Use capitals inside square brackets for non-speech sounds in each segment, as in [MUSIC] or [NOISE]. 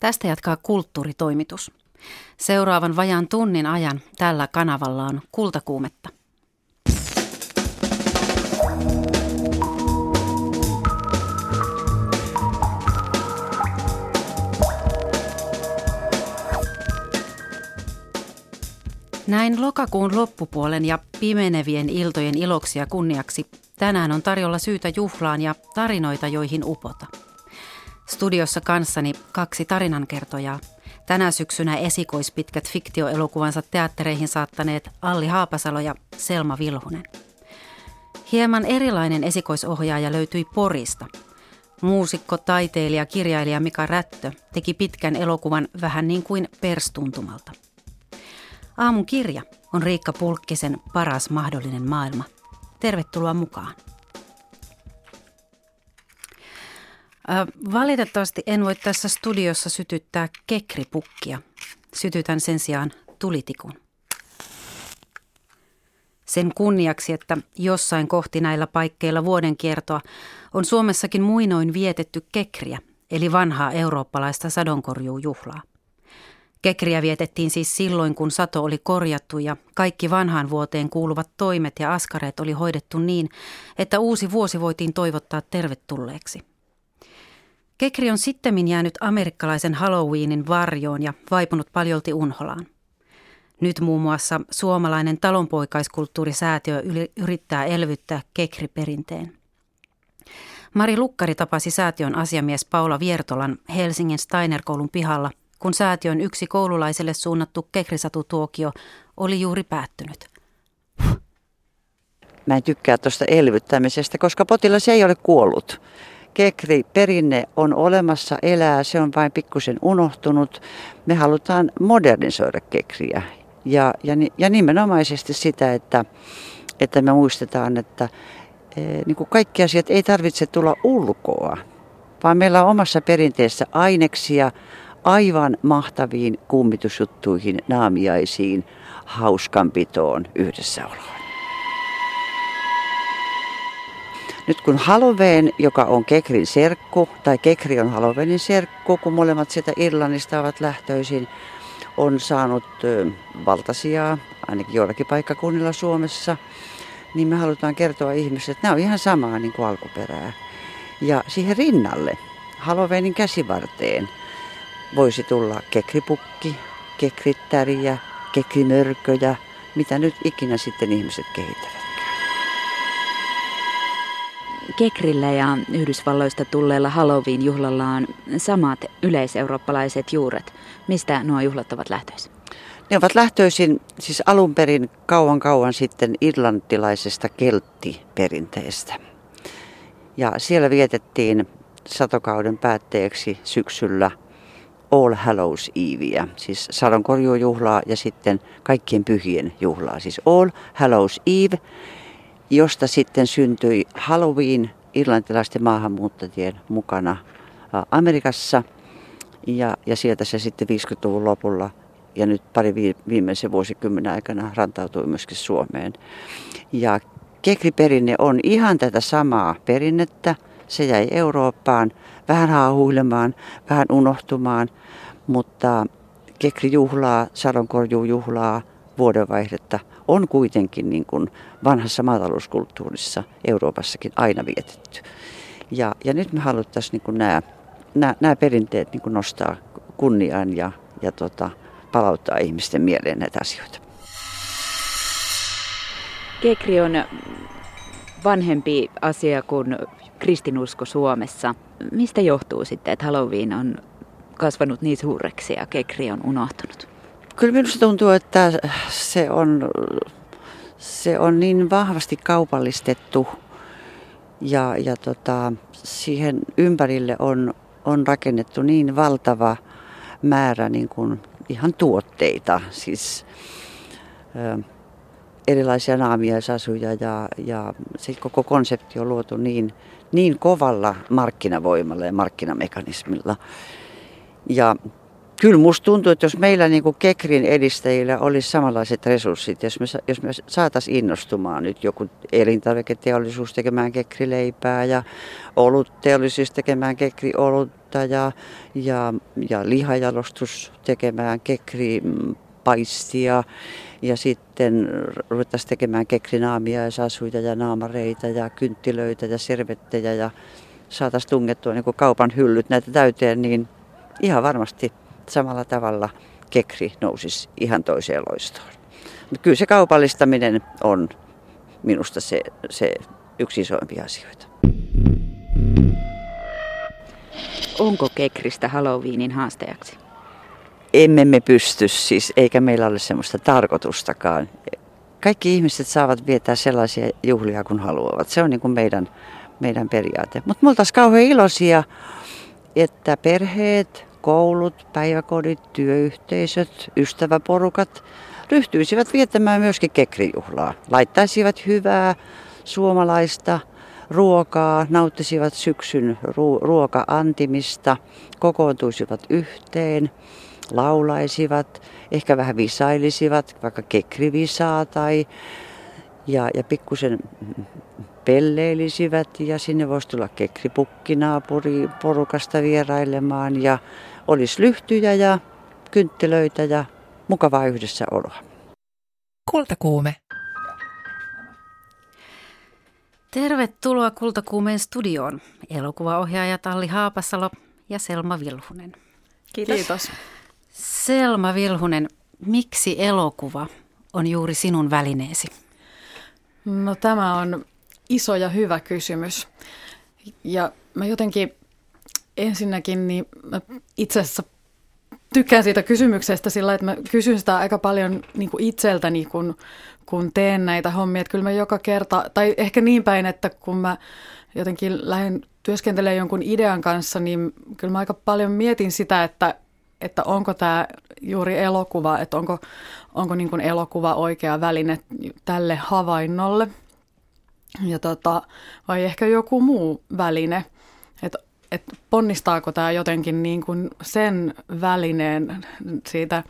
Tästä jatkaa kulttuuritoimitus. Seuraavan vajan tunnin ajan tällä kanavalla on kultakuumetta. Näin lokakuun loppupuolen ja pimenevien iltojen iloksi ja kunniaksi tänään on tarjolla syytä juhlaan ja tarinoita, joihin upota. Studiossa kanssani kaksi tarinankertojaa. Tänä syksynä esikoispitkät fiktioelokuvansa teattereihin saattaneet Alli Haapasalo ja Selma Vilhunen. Hieman erilainen esikoisohjaaja löytyi Porista. Muusikko, taiteilija, kirjailija Mika Rättö teki pitkän elokuvan vähän niin kuin perstuntumalta. Aamun kirja on Riikka Pulkkisen paras mahdollinen maailma. Tervetuloa mukaan. Valitettavasti en voi tässä studiossa sytyttää kekripukkia. Sytytän sen sijaan tulitikun. Sen kunniaksi, että jossain kohti näillä paikkeilla vuoden kiertoa on Suomessakin muinoin vietetty kekriä, eli vanhaa eurooppalaista sadonkorjuujuhlaa. Kekriä vietettiin siis silloin, kun sato oli korjattu ja kaikki vanhaan vuoteen kuuluvat toimet ja askareet oli hoidettu niin, että uusi vuosi voitiin toivottaa tervetulleeksi. Kekri on sittemmin jäänyt amerikkalaisen Halloweenin varjoon ja vaipunut paljolti unholaan. Nyt muun muassa suomalainen talonpoikaiskulttuurisäätiö yrittää elvyttää Kekri-perinteen. Mari Lukkari tapasi säätiön asiamies Paula Viertolan Helsingin Steiner-koulun pihalla – kun säätiön yksi koululaiselle suunnattu kekrisatutuokio oli juuri päättynyt. Mä en tykkää tuosta elvyttämisestä, koska potilas ei ole kuollut. Kekri perinne on olemassa, elää, se on vain pikkusen unohtunut. Me halutaan modernisoida kekriä ja, ja, ja nimenomaisesti sitä, että, että me muistetaan, että e, niin kuin kaikki asiat ei tarvitse tulla ulkoa, vaan meillä on omassa perinteessä aineksia, aivan mahtaviin kummitusjuttuihin, naamiaisiin, hauskanpitoon, yhdessäoloon. Nyt kun Halloween, joka on Kekrin serkku, tai Kekri on Halloweenin serkku, kun molemmat sieltä Irlannista ovat lähtöisin, on saanut valtasijaa, ainakin joillakin paikkakunnilla Suomessa, niin me halutaan kertoa ihmisille, että nämä on ihan samaa niin kuin alkuperää. Ja siihen rinnalle, Halloweenin käsivarteen, voisi tulla kekripukki, kekrittäriä, kekrimörköjä, mitä nyt ikinä sitten ihmiset kehittävät. Kekrillä ja Yhdysvalloista tulleella Halloween-juhlalla on samat yleiseurooppalaiset juuret. Mistä nuo juhlat ovat lähtöisin? Ne ovat lähtöisin siis alun perin kauan kauan sitten irlantilaisesta kelttiperinteestä. Ja siellä vietettiin satokauden päätteeksi syksyllä All Hallows Eveä, siis sadonkorjuujuhlaa ja sitten kaikkien pyhien juhlaa, siis All Hallows Eve, josta sitten syntyi Halloween irlantilaisten maahanmuuttajien mukana Amerikassa ja, ja sieltä se sitten 50-luvun lopulla ja nyt pari viimeisen vuosikymmenen aikana rantautui myöskin Suomeen. Ja kekriperinne on ihan tätä samaa perinnettä. Se jäi Eurooppaan vähän haahuilemaan, vähän unohtumaan, mutta kekrijuhlaa, sadonkorjuujuhlaa, vuodenvaihdetta on kuitenkin niin kuin vanhassa maatalouskulttuurissa Euroopassakin aina vietetty. Ja, ja nyt me haluttaisiin niin kuin nämä, nämä, nämä perinteet niin kuin nostaa kunniaan ja, ja tota, palauttaa ihmisten mieleen näitä asioita. Kekri on vanhempi asia kuin kristinusko Suomessa. Mistä johtuu sitten, että Halloween on kasvanut niin suureksi ja kekri on unohtunut? Kyllä minusta tuntuu, että se on, se on niin vahvasti kaupallistettu ja, ja tota, siihen ympärille on, on rakennettu niin valtava määrä niin kuin ihan tuotteita, siis ö, erilaisia naamiaisasuja ja, ja se koko konsepti on luotu niin, niin kovalla markkinavoimalla ja markkinamekanismilla. Ja kyllä musta tuntuu, että jos meillä niin kuin Kekrin edistäjillä olisi samanlaiset resurssit, jos me, jos me saataisiin innostumaan nyt joku elintarviketeollisuus tekemään kekrileipää ja olutteollisuus tekemään kekriolutta ja, ja, ja lihajalostus tekemään kekripaistia ja sitten ruvettaisiin tekemään kekrinaamia ja sasuja ja naamareita ja kynttilöitä ja servettejä ja saataisiin tungettua niin kaupan hyllyt näitä täyteen, niin ihan varmasti samalla tavalla kekri nousisi ihan toiseen loistoon. Mutta kyllä se kaupallistaminen on minusta se, se yksi isoimpia asioita. Onko kekristä Halloweenin haastajaksi? Emme me pysty siis, eikä meillä ole semmoista tarkoitustakaan. Kaikki ihmiset saavat viettää sellaisia juhlia kuin haluavat. Se on niin kuin meidän, meidän periaate. Mutta me oltaisiin kauhean iloisia, että perheet, koulut, päiväkodit, työyhteisöt, ystäväporukat ryhtyisivät viettämään myöskin kekrijuhlaa. Laittaisivat hyvää suomalaista ruokaa, nauttisivat syksyn ruo- ruoka-antimista, kokoontuisivat yhteen, laulaisivat, ehkä vähän visailisivat, vaikka kekrivisaa tai ja, ja pikkusen pelleilisivät ja sinne voisi tulla kekripukki porukasta vierailemaan ja olisi lyhtyjä ja kynttilöitä ja mukavaa yhdessä oloa. Kultakuume. Tervetuloa Kultakuumeen studioon. Elokuvaohjaaja Talli Haapasalo ja Selma Vilhunen. Kiitos. Kiitos. Selma Vilhunen, miksi elokuva on juuri sinun välineesi? No tämä on iso ja hyvä kysymys. Ja mä jotenkin ensinnäkin niin mä itse asiassa tykkään siitä kysymyksestä sillä, että mä kysyn sitä aika paljon niin kuin itseltäni, kun, kun teen näitä hommia. Että kyllä mä joka kerta, tai ehkä niin päin, että kun mä jotenkin lähden työskentelemään jonkun idean kanssa, niin kyllä mä aika paljon mietin sitä, että, että onko tämä juuri elokuva, että onko, onko niin kuin elokuva oikea väline tälle havainnolle. Ja tota, vai ehkä joku muu väline. Että että ponnistaako tämä jotenkin niin kuin sen välineen siitä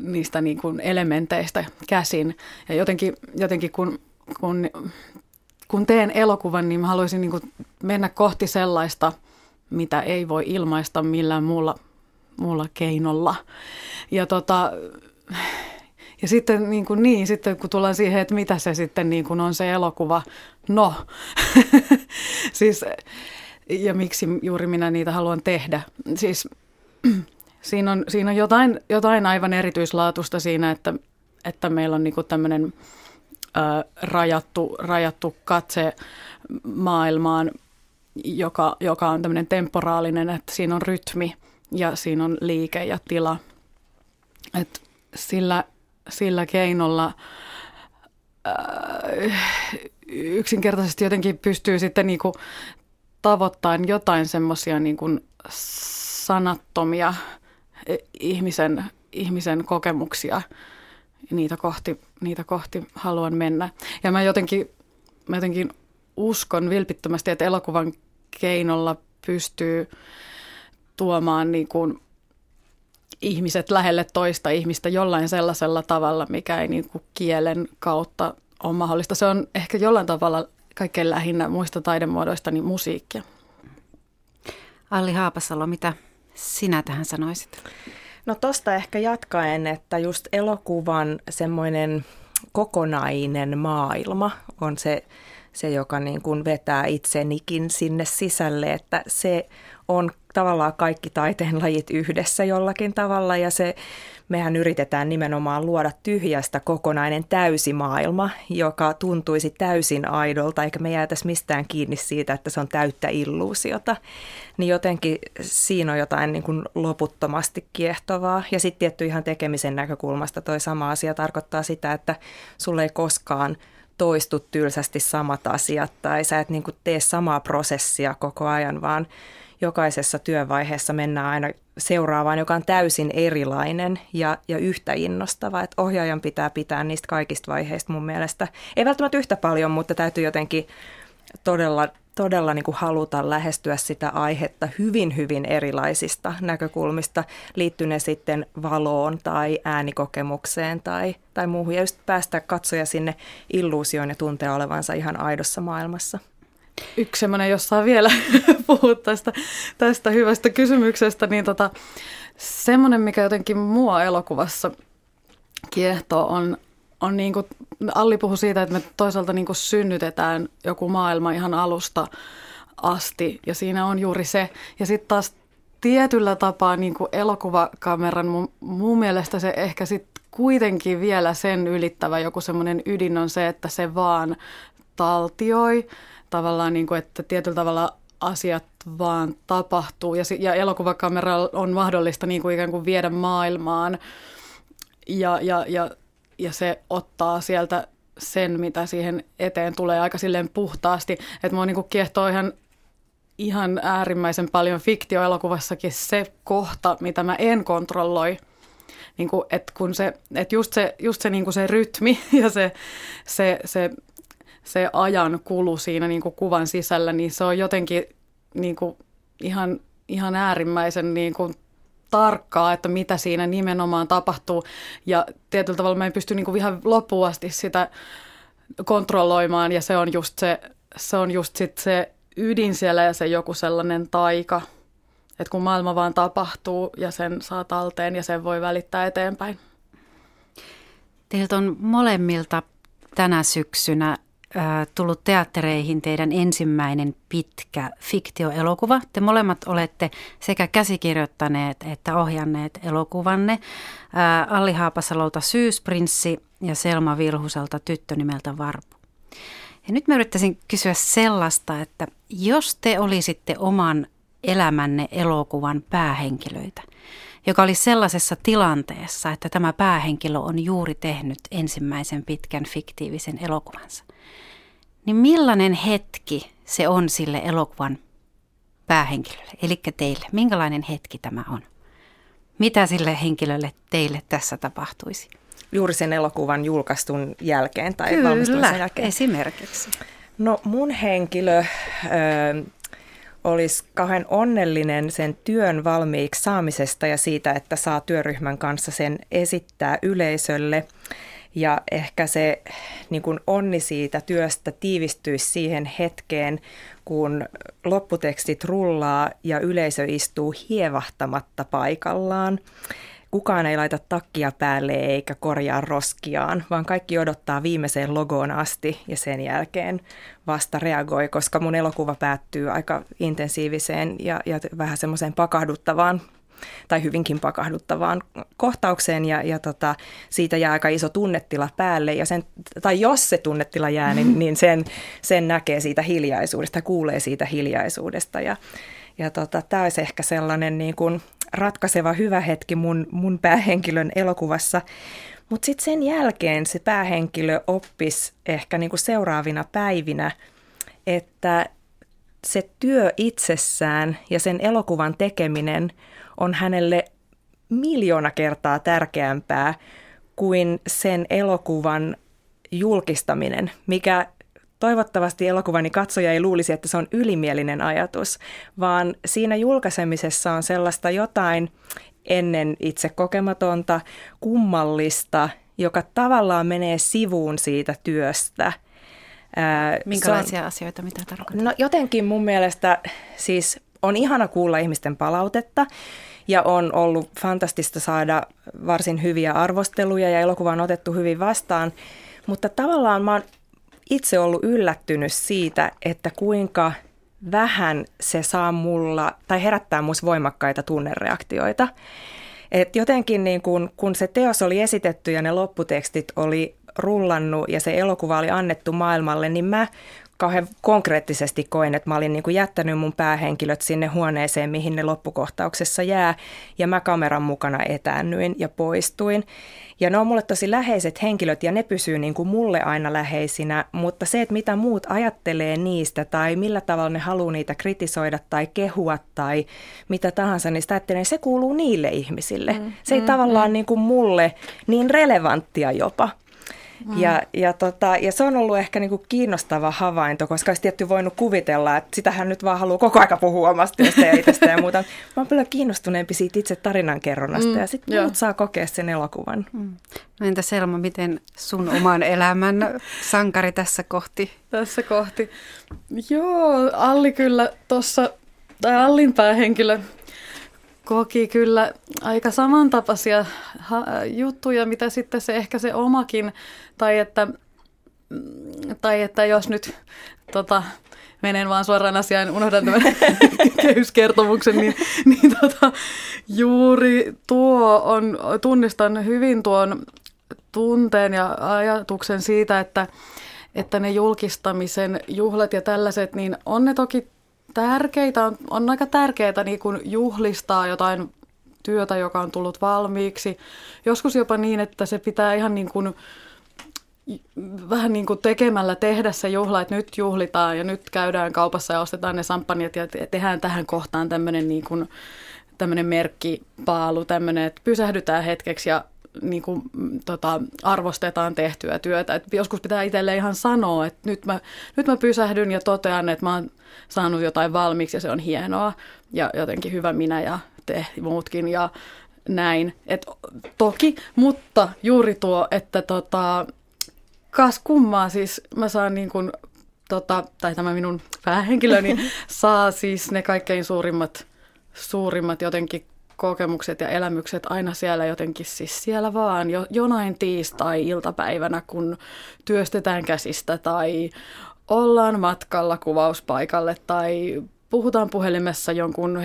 niistä niin kuin elementeistä käsin. Ja jotenkin, jotenkin kun, kun, kun teen elokuvan, niin mä haluaisin niin kuin mennä kohti sellaista, mitä ei voi ilmaista millään muulla, muulla keinolla. Ja tota, ja sitten niin, kuin niin, sitten kun tullaan siihen, että mitä se sitten niin kuin on se elokuva, no, [LAUGHS] siis ja miksi juuri minä niitä haluan tehdä. Siis [CLEARS THROAT] siinä on, siinä on jotain, jotain aivan erityislaatusta siinä, että, että meillä on niinku tämmöinen rajattu, rajattu katse maailmaan, joka, joka on tämmöinen temporaalinen, että siinä on rytmi ja siinä on liike ja tila. Et sillä, sillä keinolla yksinkertaisesti jotenkin pystyy sitten niinku tavoittain jotain semmoisia niin sanattomia e, ihmisen, ihmisen kokemuksia. Niitä kohti, niitä kohti haluan mennä. Ja mä jotenkin, mä jotenkin uskon vilpittömästi, että elokuvan keinolla pystyy tuomaan niin kuin ihmiset lähelle toista ihmistä jollain sellaisella tavalla, mikä ei niin kuin kielen kautta ole mahdollista. Se on ehkä jollain tavalla kaikkein lähinnä muista taidemuodoista niin musiikkia. Alli Haapasalo, mitä sinä tähän sanoisit? No tosta ehkä jatkaen, että just elokuvan semmoinen kokonainen maailma on se, se joka niin kuin vetää itsenikin sinne sisälle, että se on tavallaan kaikki taiteen lajit yhdessä jollakin tavalla ja se mehän yritetään nimenomaan luoda tyhjästä kokonainen täysimaailma, joka tuntuisi täysin aidolta, eikä me jäätäisi mistään kiinni siitä, että se on täyttä illuusiota. Niin jotenkin siinä on jotain niin kuin loputtomasti kiehtovaa. Ja sitten tietty ihan tekemisen näkökulmasta toi sama asia tarkoittaa sitä, että sulle ei koskaan toistu tylsästi samat asiat tai sä et niin kuin tee samaa prosessia koko ajan, vaan jokaisessa työvaiheessa mennään aina seuraavaan, joka on täysin erilainen ja, ja yhtä innostava. Että ohjaajan pitää pitää niistä kaikista vaiheista mun mielestä. Ei välttämättä yhtä paljon, mutta täytyy jotenkin todella todella niin kuin haluta lähestyä sitä aihetta hyvin, hyvin erilaisista näkökulmista, liittyy ne sitten valoon tai äänikokemukseen tai, tai muuhun, ja just päästä katsoja sinne illuusioon ja tuntea olevansa ihan aidossa maailmassa. Yksi semmoinen, jos saa vielä [LAUGHS] puhua tästä, tästä hyvästä kysymyksestä, niin tota, semmoinen, mikä jotenkin mua elokuvassa kiehtoo, on, on niin kuin, Alli puhui siitä, että me toisaalta niin kuin synnytetään joku maailma ihan alusta asti, ja siinä on juuri se. Ja sitten taas tietyllä tapaa niin kuin elokuvakameran mun, mun mielestä se ehkä sitten kuitenkin vielä sen ylittävä joku semmoinen ydin on se, että se vaan taltioi tavallaan, niin kuin, että tietyllä tavalla asiat vaan tapahtuu ja, ja elokuvakamera on mahdollista niin kuin ikään kuin viedä maailmaan ja, ja, ja, ja se ottaa sieltä sen, mitä siihen eteen tulee aika silleen puhtaasti. Että mua niin kiehtoo ihan, ihan äärimmäisen paljon fiktioelokuvassakin se kohta, mitä mä en kontrolloi. Niin kuin, että kun se, että just se, just se, niin kuin se rytmi [LAUGHS] ja se, se, se, se ajan kulu siinä niin kuin kuvan sisällä, niin se on jotenkin niin kuin ihan, ihan äärimmäisen niin kuin tarkkaa, että mitä siinä nimenomaan tapahtuu. Ja tietyllä tavalla mä en pysty niin kuin ihan loppuun asti sitä kontrolloimaan ja se on just se, se, on just sit se ydin siellä ja se joku sellainen taika, että kun maailma vaan tapahtuu ja sen saa talteen ja sen voi välittää eteenpäin. Teiltä on molemmilta tänä syksynä tullut teattereihin teidän ensimmäinen pitkä fiktioelokuva. Te molemmat olette sekä käsikirjoittaneet että ohjanneet elokuvanne. Alli Haapasalolta Syysprinssi ja Selma Vilhuselta tyttö nimeltä Varpu. Ja nyt mä yrittäisin kysyä sellaista, että jos te olisitte oman elämänne elokuvan päähenkilöitä, joka oli sellaisessa tilanteessa, että tämä päähenkilö on juuri tehnyt ensimmäisen pitkän fiktiivisen elokuvansa – niin millainen hetki se on sille elokuvan päähenkilölle, eli teille? Minkälainen hetki tämä on? Mitä sille henkilölle teille tässä tapahtuisi? Juuri sen elokuvan julkaistun jälkeen tai Kyllä, valmistumisen jälkeen. esimerkiksi. No mun henkilö ö, olisi kauhean onnellinen sen työn valmiiksi saamisesta ja siitä, että saa työryhmän kanssa sen esittää yleisölle. Ja ehkä se niin kuin onni siitä työstä tiivistyisi siihen hetkeen, kun lopputekstit rullaa ja yleisö istuu hievahtamatta paikallaan. Kukaan ei laita takkia päälle eikä korjaa roskiaan, vaan kaikki odottaa viimeiseen logoon asti ja sen jälkeen vasta reagoi, koska mun elokuva päättyy aika intensiiviseen ja, ja vähän semmoiseen pakahduttavaan tai hyvinkin pakahduttavaan kohtaukseen ja, ja tota, siitä jää aika iso tunnetila päälle ja sen, tai jos se tunnetila jää, niin, [LAUGHS] niin sen, sen näkee siitä hiljaisuudesta, kuulee siitä hiljaisuudesta ja, ja tota, tämä olisi ehkä sellainen niin kuin ratkaiseva hyvä hetki mun, mun päähenkilön elokuvassa. Mutta sitten sen jälkeen se päähenkilö oppisi ehkä niin kuin seuraavina päivinä, että se työ itsessään ja sen elokuvan tekeminen – on hänelle miljoona kertaa tärkeämpää kuin sen elokuvan julkistaminen, mikä toivottavasti elokuvani katsoja ei luulisi, että se on ylimielinen ajatus, vaan siinä julkaisemisessa on sellaista jotain ennen itse kokematonta, kummallista, joka tavallaan menee sivuun siitä työstä. Minkälaisia on, asioita, mitä tarkoittaa? No jotenkin mun mielestä siis on ihana kuulla ihmisten palautetta ja on ollut fantastista saada varsin hyviä arvosteluja ja elokuva on otettu hyvin vastaan. Mutta tavallaan mä oon itse ollut yllättynyt siitä, että kuinka vähän se saa mulla tai herättää musta voimakkaita tunnereaktioita. Et jotenkin niin kun, kun se teos oli esitetty ja ne lopputekstit oli rullannut ja se elokuva oli annettu maailmalle, niin mä kauhean konkreettisesti koin, että mä olin niin kuin jättänyt mun päähenkilöt sinne huoneeseen, mihin ne loppukohtauksessa jää, ja mä kameran mukana etäännyin ja poistuin. Ja ne on mulle tosi läheiset henkilöt, ja ne pysyy niin kuin mulle aina läheisinä, mutta se, että mitä muut ajattelee niistä, tai millä tavalla ne haluaa niitä kritisoida tai kehua tai mitä tahansa, niin sitä ajattelee, se kuuluu niille ihmisille. Mm, se ei mm, tavallaan mm. niin kuin mulle niin relevanttia jopa. Mm. Ja, ja, tota, ja se on ollut ehkä niinku kiinnostava havainto, koska olisi tietty voinut kuvitella, että sitähän nyt vaan haluaa koko aika puhua omasta työstä ja itsestä ja muuta. [LAUGHS] Mä oon paljon kiinnostuneempi siitä itse tarinankerronnasta mm, ja sitten muut saa kokea sen elokuvan. Mm. No entä Selma, miten sun oman elämän sankari tässä kohti? Tässä kohti. Joo, Alli kyllä tuossa, tai Allin päähenkilö koki kyllä aika samantapaisia juttuja, mitä sitten se ehkä se omakin, tai että, tai että jos nyt tota, menen vaan suoraan asiaan, unohdan tämän [LAUGHS] kehyskertomuksen, niin, niin tota, juuri tuo on, tunnistan hyvin tuon tunteen ja ajatuksen siitä, että, että ne julkistamisen juhlat ja tällaiset, niin on ne toki tärkeitä, on, on aika tärkeää niin kuin juhlistaa jotain työtä, joka on tullut valmiiksi. Joskus jopa niin, että se pitää ihan niin kuin, vähän niin kuin tekemällä tehdä se juhla, että nyt juhlitaan ja nyt käydään kaupassa ja ostetaan ne samppanjat ja tehdään tähän kohtaan tämmöinen niin kuin, tämmöinen merkkipaalu, tämmöinen, että pysähdytään hetkeksi ja niin kuin, tota, arvostetaan tehtyä työtä. Et joskus pitää itselle ihan sanoa, että nyt mä, nyt mä pysähdyn ja totean, että mä oon saanut jotain valmiiksi ja se on hienoa ja jotenkin hyvä minä ja te muutkin ja näin. Et toki, mutta juuri tuo, että tota, kas kummaa siis mä saan niin kuin, tota, tai tämä minun päähenkilöni [LAUGHS] saa siis ne kaikkein suurimmat, suurimmat jotenkin kokemukset ja elämykset aina siellä jotenkin siis siellä vaan jo, jonain tiistai-iltapäivänä, kun työstetään käsistä tai ollaan matkalla kuvauspaikalle tai puhutaan puhelimessa jonkun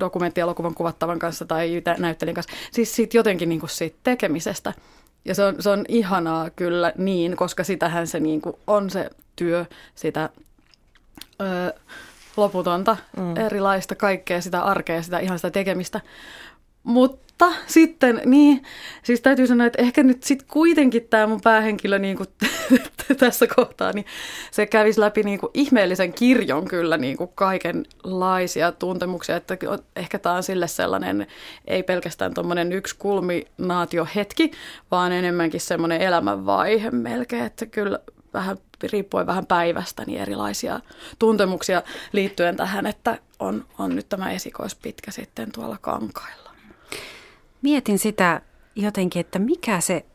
dokumenttielokuvan kuvattavan kanssa tai näyttelijän kanssa. Siis siitä jotenkin niin kuin siitä tekemisestä. Ja se on, se on ihanaa kyllä niin, koska sitähän se niin kuin on se työ, sitä... Öö, loputonta, mm. erilaista kaikkea, sitä arkea, sitä ihan sitä tekemistä. Mutta sitten, niin, siis täytyy sanoa, että ehkä nyt sitten kuitenkin tämä mun päähenkilö niin kuin [LAUGHS] tässä kohtaa, niin se kävisi läpi niin kuin ihmeellisen kirjon kyllä niin kuin kaikenlaisia tuntemuksia, että ehkä tämä on sille sellainen, ei pelkästään tuommoinen yksi kulminaatiohetki, vaan enemmänkin semmoinen elämänvaihe melkein, että kyllä vähän riippuen vähän päivästä, niin erilaisia tuntemuksia liittyen tähän, että on, on nyt tämä esikoispitkä sitten tuolla kankailla. Mietin sitä jotenkin, että mikä se,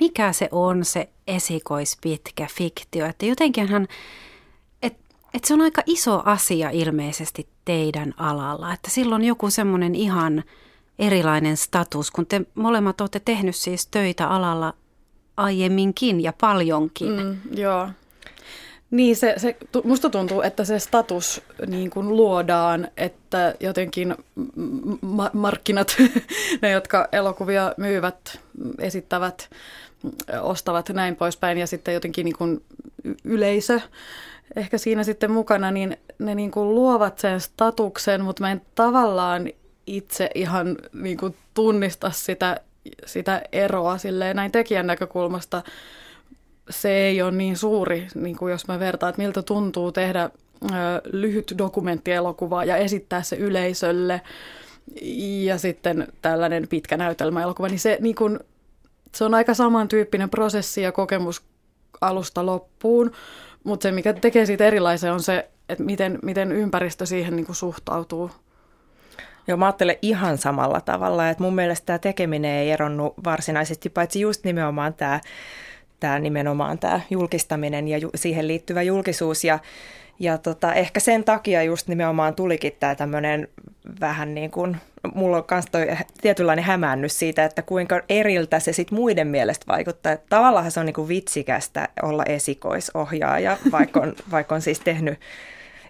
mikä se on se esikoispitkä fiktio, että jotenkinhan, että et se on aika iso asia ilmeisesti teidän alalla, että silloin joku semmoinen ihan erilainen status, kun te molemmat olette tehnyt siis töitä alalla aiemminkin ja paljonkin. Mm, joo. Niin, se, se, musta tuntuu, että se status niin kuin luodaan, että jotenkin ma- markkinat, [LAUGHS] ne jotka elokuvia myyvät, esittävät, ostavat näin poispäin ja sitten jotenkin niin kuin yleisö ehkä siinä sitten mukana, niin ne niin kuin luovat sen statuksen, mutta mä en tavallaan itse ihan niin kuin tunnista sitä, sitä eroa silleen näin tekijän näkökulmasta, se ei ole niin suuri, niin kuin jos mä vertaan, että miltä tuntuu tehdä ö, lyhyt dokumenttielokuva ja esittää se yleisölle ja sitten tällainen pitkä näytelmäelokuva, niin se, niin kuin, se on aika samantyyppinen prosessi ja kokemus alusta loppuun, mutta se, mikä tekee siitä erilaisen, on se, että miten, miten ympäristö siihen niin kuin suhtautuu. Joo, mä ajattelen ihan samalla tavalla, että mun mielestä tämä tekeminen ei eronnut varsinaisesti, paitsi just nimenomaan tämä tämä nimenomaan tämä julkistaminen ja ju- siihen liittyvä julkisuus. Ja, ja tota, ehkä sen takia just nimenomaan tulikin tämä tämmöinen vähän niin kuin, mulla on myös toi tietynlainen hämäännys siitä, että kuinka eriltä se sitten muiden mielestä vaikuttaa. Että tavallaan se on niin kuin vitsikästä olla esikoisohjaaja, vaikka on, [LAUGHS] vaikka on siis tehnyt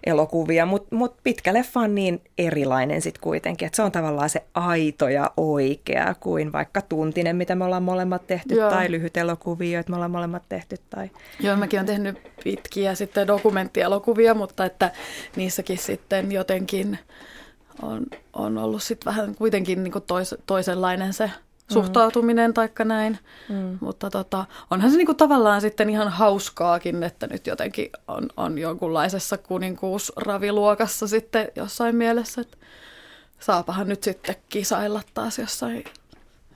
elokuvia, mutta mut pitkä leffa on niin erilainen sitten kuitenkin, että se on tavallaan se aito ja oikea kuin vaikka tuntinen, mitä me ollaan molemmat tehty, Joo. tai lyhyt elokuvia, että me ollaan molemmat tehty. Tai... Joo, mäkin olen tehnyt pitkiä sitten dokumenttielokuvia, mutta että niissäkin sitten jotenkin on, on ollut sitten vähän kuitenkin niin kuin tois, toisenlainen se suhtautuminen mm. taikka näin. Mm. Mutta tota, onhan se niinku tavallaan sitten ihan hauskaakin, että nyt jotenkin on, on jonkunlaisessa kuninkuusraviluokassa sitten jossain mielessä, että saapahan nyt sitten kisailla taas jossain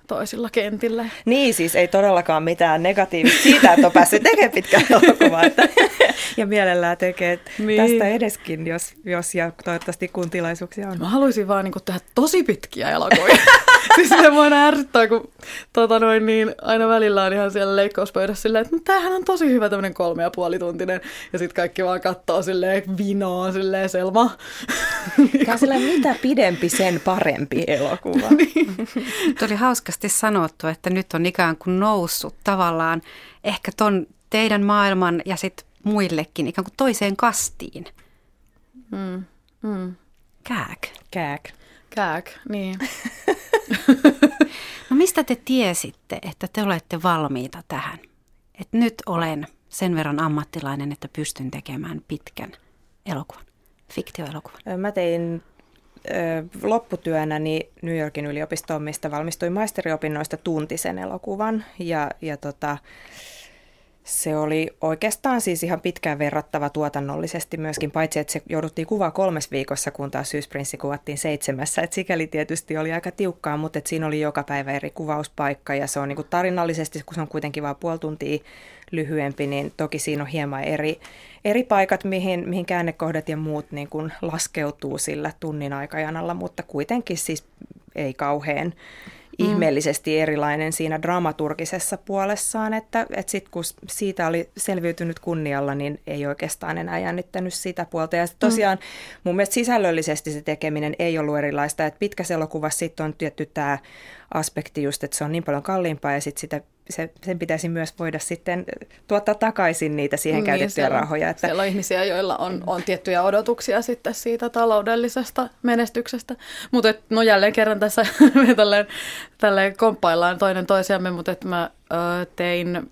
toisilla kentillä. Niin, siis ei todellakaan mitään negatiivista siitä, että on päässyt tekemään pitkää [LAUGHS] elokuvaa. Että, [LAUGHS] ja mielellään tekee niin. tästä edeskin, jos, jos ja toivottavasti kun tilaisuuksia on. Mä haluaisin vaan niin tehdä tosi pitkiä elokuvia. [LAUGHS] siis se mua aina ärsyttää, kun tota noin, niin aina välillä on ihan siellä leikkauspöydässä silleen, että no, tämähän on tosi hyvä tämmöinen kolme ja puoli tuntinen. Ja sitten kaikki vaan katsoo silleen vinoa silleen Selma. Tämä on mitä pidempi, sen parempi elokuva. niin. Tuli hauskasti sanottu, että nyt on ikään kuin noussut tavallaan ehkä ton teidän maailman ja sitten muillekin ikään kuin toiseen kastiin. Mm. Mm. Kääk. Kääk. Kääk, niin. [LAUGHS] no mistä te tiesitte, että te olette valmiita tähän? Että nyt olen sen verran ammattilainen, että pystyn tekemään pitkän elokuvan, fiktioelokuvan. Mä tein lopputyönäni New Yorkin yliopistoon, mistä valmistuin maisteriopinnoista tuntisen elokuvan. Ja, ja tota, se oli oikeastaan siis ihan pitkään verrattava tuotannollisesti myöskin, paitsi että se jouduttiin kuvaa kolmes viikossa, kun taas Syysprinssi kuvattiin seitsemässä. Et sikäli tietysti oli aika tiukkaa, mutta et siinä oli joka päivä eri kuvauspaikka ja se on niin kuin tarinallisesti, kun se on kuitenkin vain puoli tuntia lyhyempi, niin toki siinä on hieman eri, eri paikat, mihin, mihin käännekohdat ja muut niin kuin laskeutuu sillä tunnin aikajanalla, mutta kuitenkin siis ei kauhean mm. ihmeellisesti erilainen siinä dramaturgisessa puolessaan, että, että sitten kun siitä oli selviytynyt kunnialla, niin ei oikeastaan enää jännittänyt sitä puolta. Ja tosiaan mm. mun mielestä sisällöllisesti se tekeminen ei ollut erilaista, että pitkässä elokuvassa sitten on tietty tämä aspekti just, että se on niin paljon kalliimpaa ja sitten sitä se, sen pitäisi myös voida sitten tuottaa takaisin niitä siihen niin, käytettyjä siellä, rahoja. Että... Siellä on ihmisiä, joilla on, on tiettyjä odotuksia sitten siitä taloudellisesta menestyksestä. Mutta no jälleen kerran tässä [LAUGHS] me tälleen, tälleen komppaillaan toinen toisiamme, mutta että mä ö, tein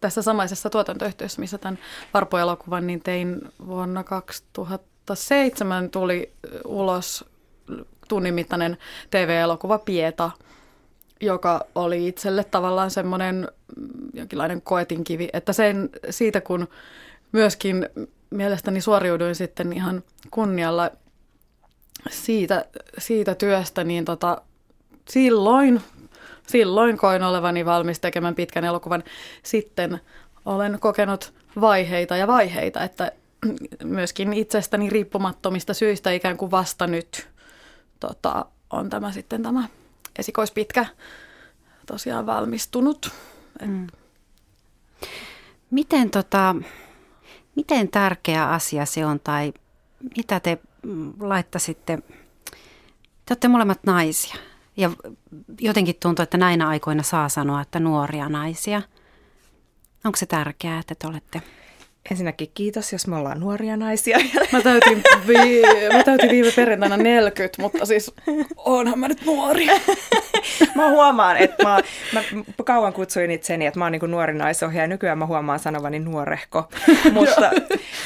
tässä samaisessa tuotantoyhtiössä, missä tämän Varpo-elokuvan, niin tein vuonna 2007 tuli ulos tunnin mittainen TV-elokuva Pieta – joka oli itselle tavallaan semmoinen jonkinlainen koetinkivi, että sen, siitä kun myöskin mielestäni suoriuduin sitten ihan kunnialla siitä, siitä työstä, niin tota, silloin, silloin koin olevani valmis tekemään pitkän elokuvan. Sitten olen kokenut vaiheita ja vaiheita, että [CLEARS THROAT] myöskin itsestäni riippumattomista syistä ikään kuin vasta nyt tota, on tämä sitten tämä esikoispitkä tosiaan valmistunut. Mm. Miten, tota, miten tärkeä asia se on tai mitä te laittaisitte? Te olette molemmat naisia ja jotenkin tuntuu, että näinä aikoina saa sanoa, että nuoria naisia. Onko se tärkeää, että te olette Ensinnäkin kiitos, jos me ollaan nuoria naisia. Mä täytin, vi- mä täytin viime perjantaina 40, mutta siis onhan mä nyt nuori. [LAUGHS] mä huomaan, että mä, mä kauan kutsuin itseni, että mä oon niin nuori naisohjaaja. Nykyään mä huomaan sanovani nuorehko. [LAUGHS] mutta,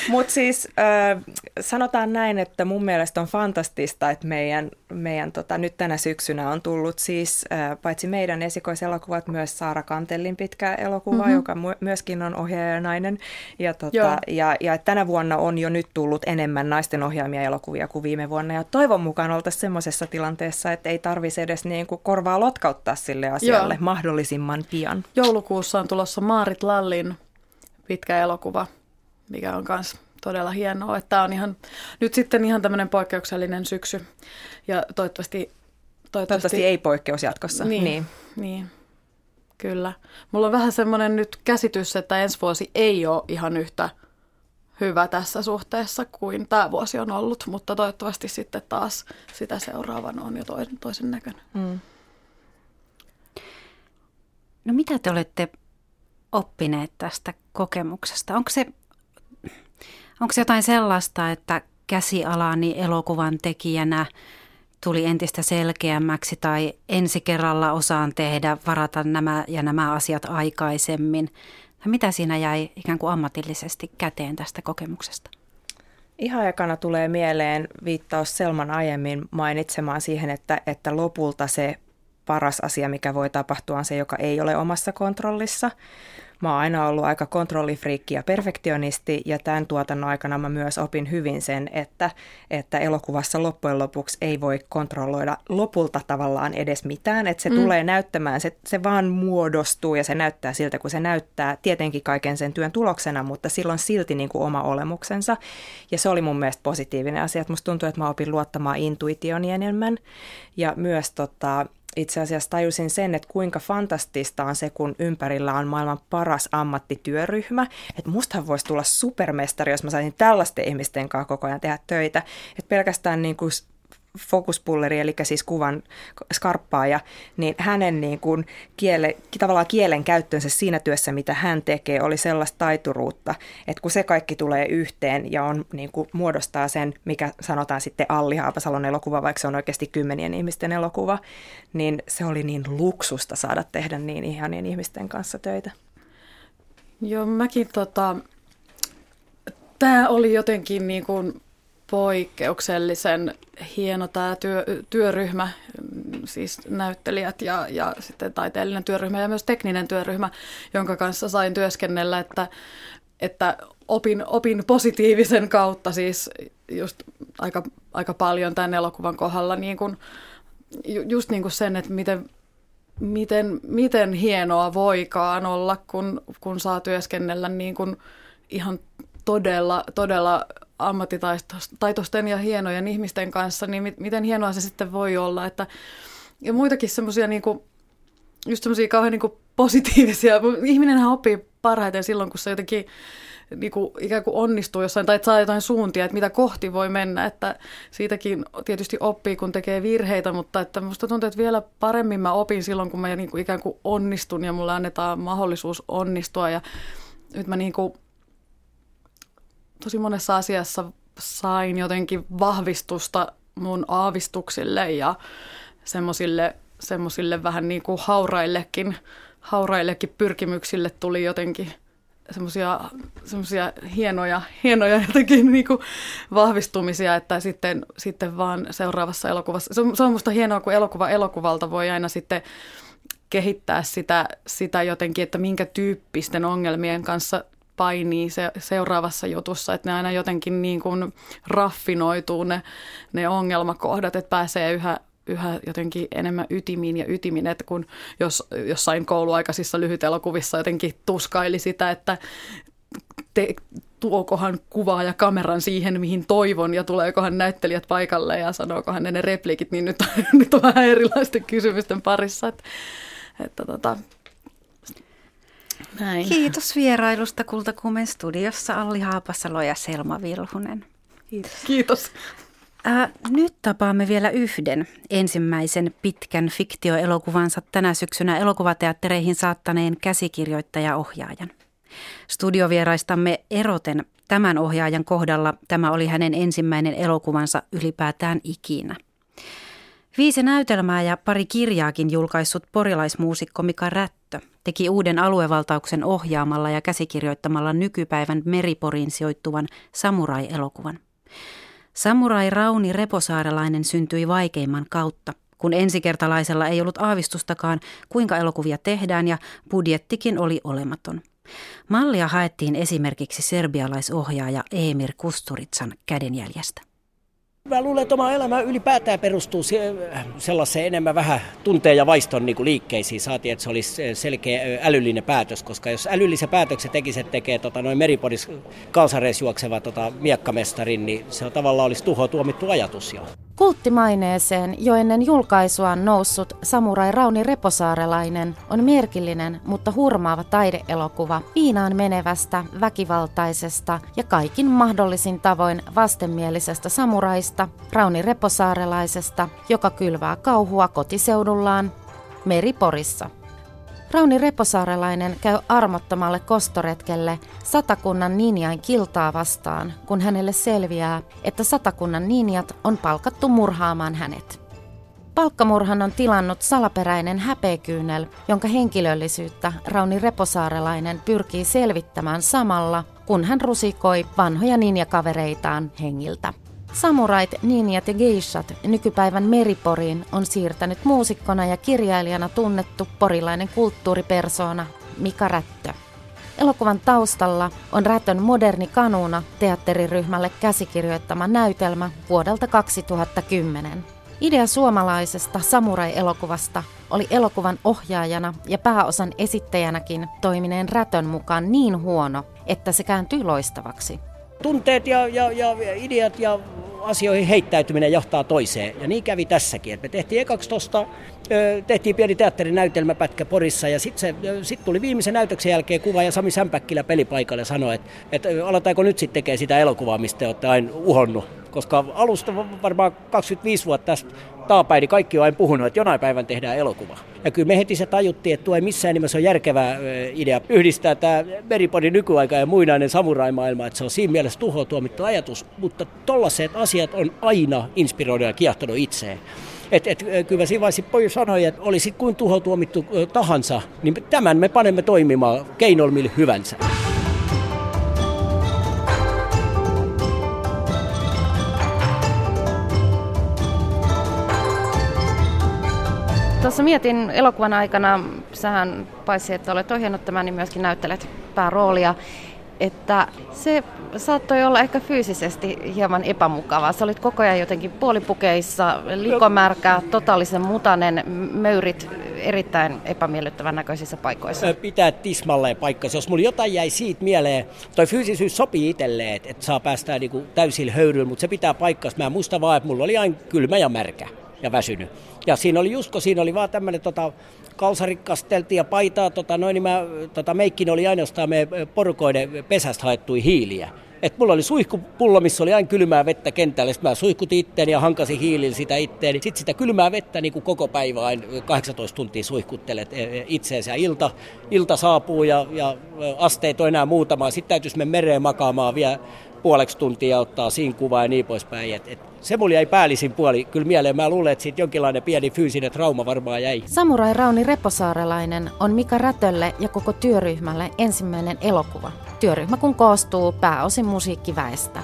mutta siis äh, sanotaan näin, että mun mielestä on fantastista, että meidän, meidän tota, nyt tänä syksynä on tullut siis äh, paitsi meidän esikoiselokuvat, myös Saara Kantellin pitkä elokuva, mm-hmm. joka myöskin on ohjaaja nainen. Ja Tota, ja, ja tänä vuonna on jo nyt tullut enemmän naisten ohjaamia elokuvia kuin viime vuonna. Ja toivon mukaan oltaisiin semmoisessa tilanteessa, että ei tarvitsisi edes niin kuin korvaa lotkauttaa sille asialle Joo. mahdollisimman pian. Joulukuussa on tulossa Maarit Lallin pitkä elokuva, mikä on myös todella hienoa. Että tämä on ihan, nyt sitten ihan tämmöinen poikkeuksellinen syksy. Ja toivottavasti... Toivottavasti, toivottavasti ei poikkeus jatkossa. Niin, niin. niin. Kyllä. Mulla on vähän semmoinen nyt käsitys, että ensi vuosi ei ole ihan yhtä hyvä tässä suhteessa kuin tämä vuosi on ollut, mutta toivottavasti sitten taas sitä seuraavan on jo toisen, toisen näköinen. Mm. No mitä te olette oppineet tästä kokemuksesta? Onko se, onko se jotain sellaista, että käsialani elokuvan tekijänä – tuli entistä selkeämmäksi tai ensi kerralla osaan tehdä, varata nämä ja nämä asiat aikaisemmin. Mitä siinä jäi ikään kuin ammatillisesti käteen tästä kokemuksesta? Ihan ekana tulee mieleen viittaus Selman aiemmin mainitsemaan siihen, että, että lopulta se paras asia, mikä voi tapahtua, on se, joka ei ole omassa kontrollissa. Mä oon aina ollut aika kontrollifriikki ja perfektionisti ja tämän tuotannon aikana mä myös opin hyvin sen, että, että elokuvassa loppujen lopuksi ei voi kontrolloida lopulta tavallaan edes mitään, että se mm. tulee näyttämään, se, se vaan muodostuu ja se näyttää siltä, kun se näyttää tietenkin kaiken sen työn tuloksena, mutta silloin silti niin kuin oma olemuksensa. Ja se oli mun mielestä positiivinen asia, että musta tuntuu, että mä opin luottamaan intuition enemmän. Ja myös tota, itse asiassa tajusin sen, että kuinka fantastista on se, kun ympärillä on maailman paras ammattityöryhmä. Että mustahan voisi tulla supermestari, jos mä saisin tällaisten ihmisten kanssa koko ajan tehdä töitä. Että pelkästään niin kuin fokuspulleri, eli siis kuvan skarppaaja, niin hänen niin kuin kiele, tavallaan kielen käyttönsä siinä työssä, mitä hän tekee, oli sellaista taituruutta, että kun se kaikki tulee yhteen ja on, niin kuin muodostaa sen, mikä sanotaan sitten Alli Haapasalon elokuva, vaikka se on oikeasti kymmenien ihmisten elokuva, niin se oli niin luksusta saada tehdä niin ihanien ihmisten kanssa töitä. Joo, mäkin tota, tämä oli jotenkin niin kuin poikkeuksellisen hieno tämä työ, työryhmä, siis näyttelijät ja, ja sitten taiteellinen työryhmä ja myös tekninen työryhmä, jonka kanssa sain työskennellä, että, että opin, opin positiivisen kautta siis just aika, aika paljon tämän elokuvan kohdalla niin kuin, just niin kuin sen, että miten, miten, miten hienoa voikaan olla, kun, kun saa työskennellä niin kuin ihan todella, todella ammattitaitoisten ja hienojen ihmisten kanssa, niin miten hienoa se sitten voi olla, että ja muitakin semmoisia niinku, just semmoisia kauhean niinku positiivisia, ihminenhän oppii parhaiten silloin, kun se jotenkin niinku, ikään kuin onnistuu jossain tai saa jotain suuntia, että mitä kohti voi mennä, että siitäkin tietysti oppii, kun tekee virheitä, mutta että musta tuntuu, että vielä paremmin mä opin silloin, kun mä niinku ikään kuin onnistun ja mulle annetaan mahdollisuus onnistua ja nyt mä niinku tosi monessa asiassa sain jotenkin vahvistusta mun aavistuksille ja semmoisille semmosille vähän niin kuin hauraillekin, hauraillekin pyrkimyksille tuli jotenkin semmoisia semmosia hienoja, hienoja jotenkin niin kuin vahvistumisia, että sitten, sitten vaan seuraavassa elokuvassa, se on, se on musta hienoa, kun elokuva elokuvalta voi aina sitten kehittää sitä, sitä jotenkin, että minkä tyyppisten ongelmien kanssa painii se, seuraavassa jutussa, että ne aina jotenkin niin kuin raffinoituu ne, ne ongelmakohdat, että pääsee yhä, yhä jotenkin enemmän ytimiin ja ytimiin, että kun jos jossain kouluaikaisissa lyhytelokuvissa jotenkin tuskaili sitä, että te, tuokohan kuvaa ja kameran siihen, mihin toivon, ja tuleekohan näyttelijät paikalle ja sanookohan ne ne repliikit, niin nyt, [LAUGHS] nyt on vähän erilaisten kysymysten parissa. Että, että tota, näin. Kiitos vierailusta Kultakuumen studiossa Alli Haapasalo ja Selma Vilhunen. Kiitos. Kiitos. Äh, nyt tapaamme vielä yhden ensimmäisen pitkän fiktioelokuvansa tänä syksynä elokuvateattereihin saattaneen käsikirjoittaja-ohjaajan. Studiovieraistamme eroten tämän ohjaajan kohdalla tämä oli hänen ensimmäinen elokuvansa ylipäätään ikinä. Viisi näytelmää ja pari kirjaakin julkaissut porilaismuusikko Mika Rättö teki uuden aluevaltauksen ohjaamalla ja käsikirjoittamalla nykypäivän Meriporiin sijoittuvan Samurai-elokuvan. Samurai Rauni Reposaarelainen syntyi vaikeimman kautta, kun ensikertalaisella ei ollut aavistustakaan, kuinka elokuvia tehdään ja budjettikin oli olematon. Mallia haettiin esimerkiksi serbialaisohjaaja Emir Kusturitsan kädenjäljestä. Mä luulen, että oma elämä ylipäätään perustuu sellaiseen enemmän vähän tunteen ja vaiston niin kuin liikkeisiin. Saatiin, että se olisi selkeä älyllinen päätös, koska jos älyllisen päätöksen tekisi, että tekee tota, noin meripodis kalsareis juokseva tota, miekkamestarin, niin se on tavallaan olisi tuho tuomittu ajatus jo. Kulttimaineeseen jo ennen julkaisuaan noussut Samurai Rauni Reposaarelainen on merkillinen, mutta hurmaava taideelokuva viinaan menevästä, väkivaltaisesta ja kaikin mahdollisin tavoin vastenmielisestä samuraista, Rauni Reposaarelaisesta, joka kylvää kauhua kotiseudullaan Meriporissa. Rauni Reposaarelainen käy armottomalle kostoretkelle satakunnan ninjain kiltaa vastaan, kun hänelle selviää, että satakunnan ninjat on palkattu murhaamaan hänet. Palkkamurhan on tilannut salaperäinen häpeäkyynel, jonka henkilöllisyyttä Rauni Reposaarelainen pyrkii selvittämään samalla, kun hän rusikoi vanhoja ninjakavereitaan hengiltä. Samurait, ninjat ja geishat nykypäivän Meriporiin on siirtänyt muusikkona ja kirjailijana tunnettu porilainen kulttuuripersoona Mika Rättö. Elokuvan taustalla on Rätön moderni kanuuna teatteriryhmälle käsikirjoittama näytelmä vuodelta 2010. Idea suomalaisesta samurai-elokuvasta oli elokuvan ohjaajana ja pääosan esittäjänäkin toimineen Rätön mukaan niin huono, että se kääntyi loistavaksi. Tunteet ja, ja, ja ideat ja asioihin heittäytyminen johtaa toiseen. Ja niin kävi tässäkin. me tehtiin ekaksi tosta, tehtiin pieni teatterinäytelmäpätkä Porissa ja sitten sit tuli viimeisen näytöksen jälkeen kuva ja Sami Sämpäkkilä pelipaikalle sanoi, että, että aletaanko nyt sitten tekee sitä elokuvaa, mistä te olette aina uhonnut. Koska alusta varmaan 25 vuotta tästä taapäin, niin kaikki on aina puhunut, että jonain päivän tehdään elokuva. Ja kyllä me heti se tajuttiin, että tuo ei missään nimessä ole järkevä idea yhdistää tämä Meripodin nykyaika ja muinainen samuraimaailma, että se on siinä mielessä tuhoa tuomittu ajatus, mutta tollaiset asiat on aina inspiroinut ja kiehtonut itseen. Et, et, kyllä siinä vaiheessa pojo sanoi, että olisi kuin tuho tuomittu tahansa, niin tämän me panemme toimimaan keinoilla hyvänsä. Tuossa mietin elokuvan aikana, sähän paitsi että olet ohjannut tämän, niin myöskin näyttelet pääroolia, että se saattoi olla ehkä fyysisesti hieman epämukavaa. Sä olit koko ajan jotenkin puolipukeissa, likomärkä, totaalisen mutanen, möyrit erittäin epämiellyttävän näköisissä paikoissa. Pitää tismalleen paikkansa. Jos mulla jotain jäi siitä mieleen, toi fyysisyys sopii itselleen, että, saa päästää niinku täysillä höyryllä, mutta se pitää paikkansa. Mä muistan vaan, että mulla oli aina kylmä ja märkä ja väsynyt. Ja siinä oli Jusko, siinä oli vaan tämmöinen tota, kalsarit kasteltiin ja paitaa, tota, noin, niin mä, tota, meikkin oli ainoastaan me porukoiden pesästä haettui hiiliä. Et mulla oli suihkupullo, missä oli aina kylmää vettä kentällä. Sitten mä suihkutin itteeni ja hankasin hiilillä sitä itteeni. Sitten sitä kylmää vettä niin kuin koko päivä aina 18 tuntia suihkuttelet itseensä. Ja ilta, ilta saapuu ja, ja asteet on enää muutama. Sitten täytyisi mennä mereen makaamaan vielä puoleksi tuntia ottaa siinä kuvaa ja niin poispäin. Et, et se mulla jäi päällisin puoli kyllä mieleen. Mä luulen, että siitä jonkinlainen pieni fyysinen trauma varmaan jäi. Samurai Rauni Reposaarelainen on Mika Rätölle ja koko työryhmälle ensimmäinen elokuva. Työryhmä kun koostuu pääosin musiikkiväestä.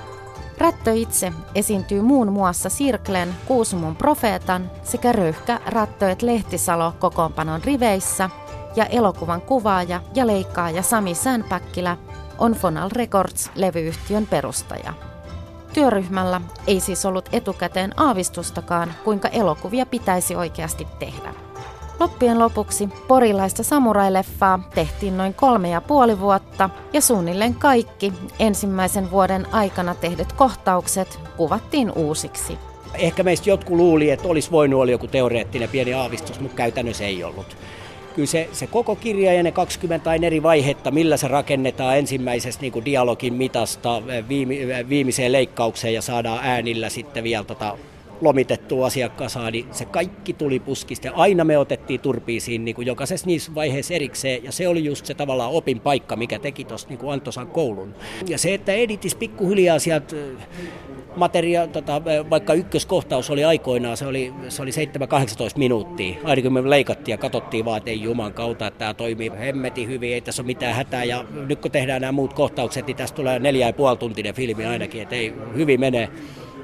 Rättö itse esiintyy muun muassa Sirklen, Kuusumon profeetan sekä Röyhkä Rättöet Lehtisalo kokoonpanon riveissä ja elokuvan kuvaaja ja leikkaaja Sami Sänpäkkilä on Fonal Records-levyyhtiön perustaja. Työryhmällä ei siis ollut etukäteen aavistustakaan, kuinka elokuvia pitäisi oikeasti tehdä. Loppien lopuksi porilaista samuraileffaa tehtiin noin kolme ja puoli vuotta ja suunnilleen kaikki ensimmäisen vuoden aikana tehdyt kohtaukset kuvattiin uusiksi. Ehkä meistä jotkut luuli, että olisi voinut olla joku teoreettinen pieni aavistus, mutta käytännössä ei ollut kyllä se, se koko kirja ja ne 20 eri vaihetta, millä se rakennetaan ensimmäisestä niin kuin dialogin mitasta viime, viimeiseen leikkaukseen ja saadaan äänillä sitten vielä tota lomitettua asiakkaasaan, niin se kaikki tuli puskista. Ja aina me otettiin turpiisiin niin kuin jokaisessa niissä vaiheessa erikseen, ja se oli just se tavallaan opin paikka, mikä teki tuosta niin Antosan koulun. Ja se, että editis pikkuhiljaa sieltä materia, tota, vaikka ykköskohtaus oli aikoinaan, se oli, se oli 7-18 minuuttia. Ainakin me leikattiin ja katsottiin vaan, että ei Juman kautta, että tämä toimii hemmetin hyvin, ei tässä ole mitään hätää. Ja nyt kun tehdään nämä muut kohtaukset, niin tästä tulee neljä ja puoli tuntinen filmi ainakin, että ei hyvin mene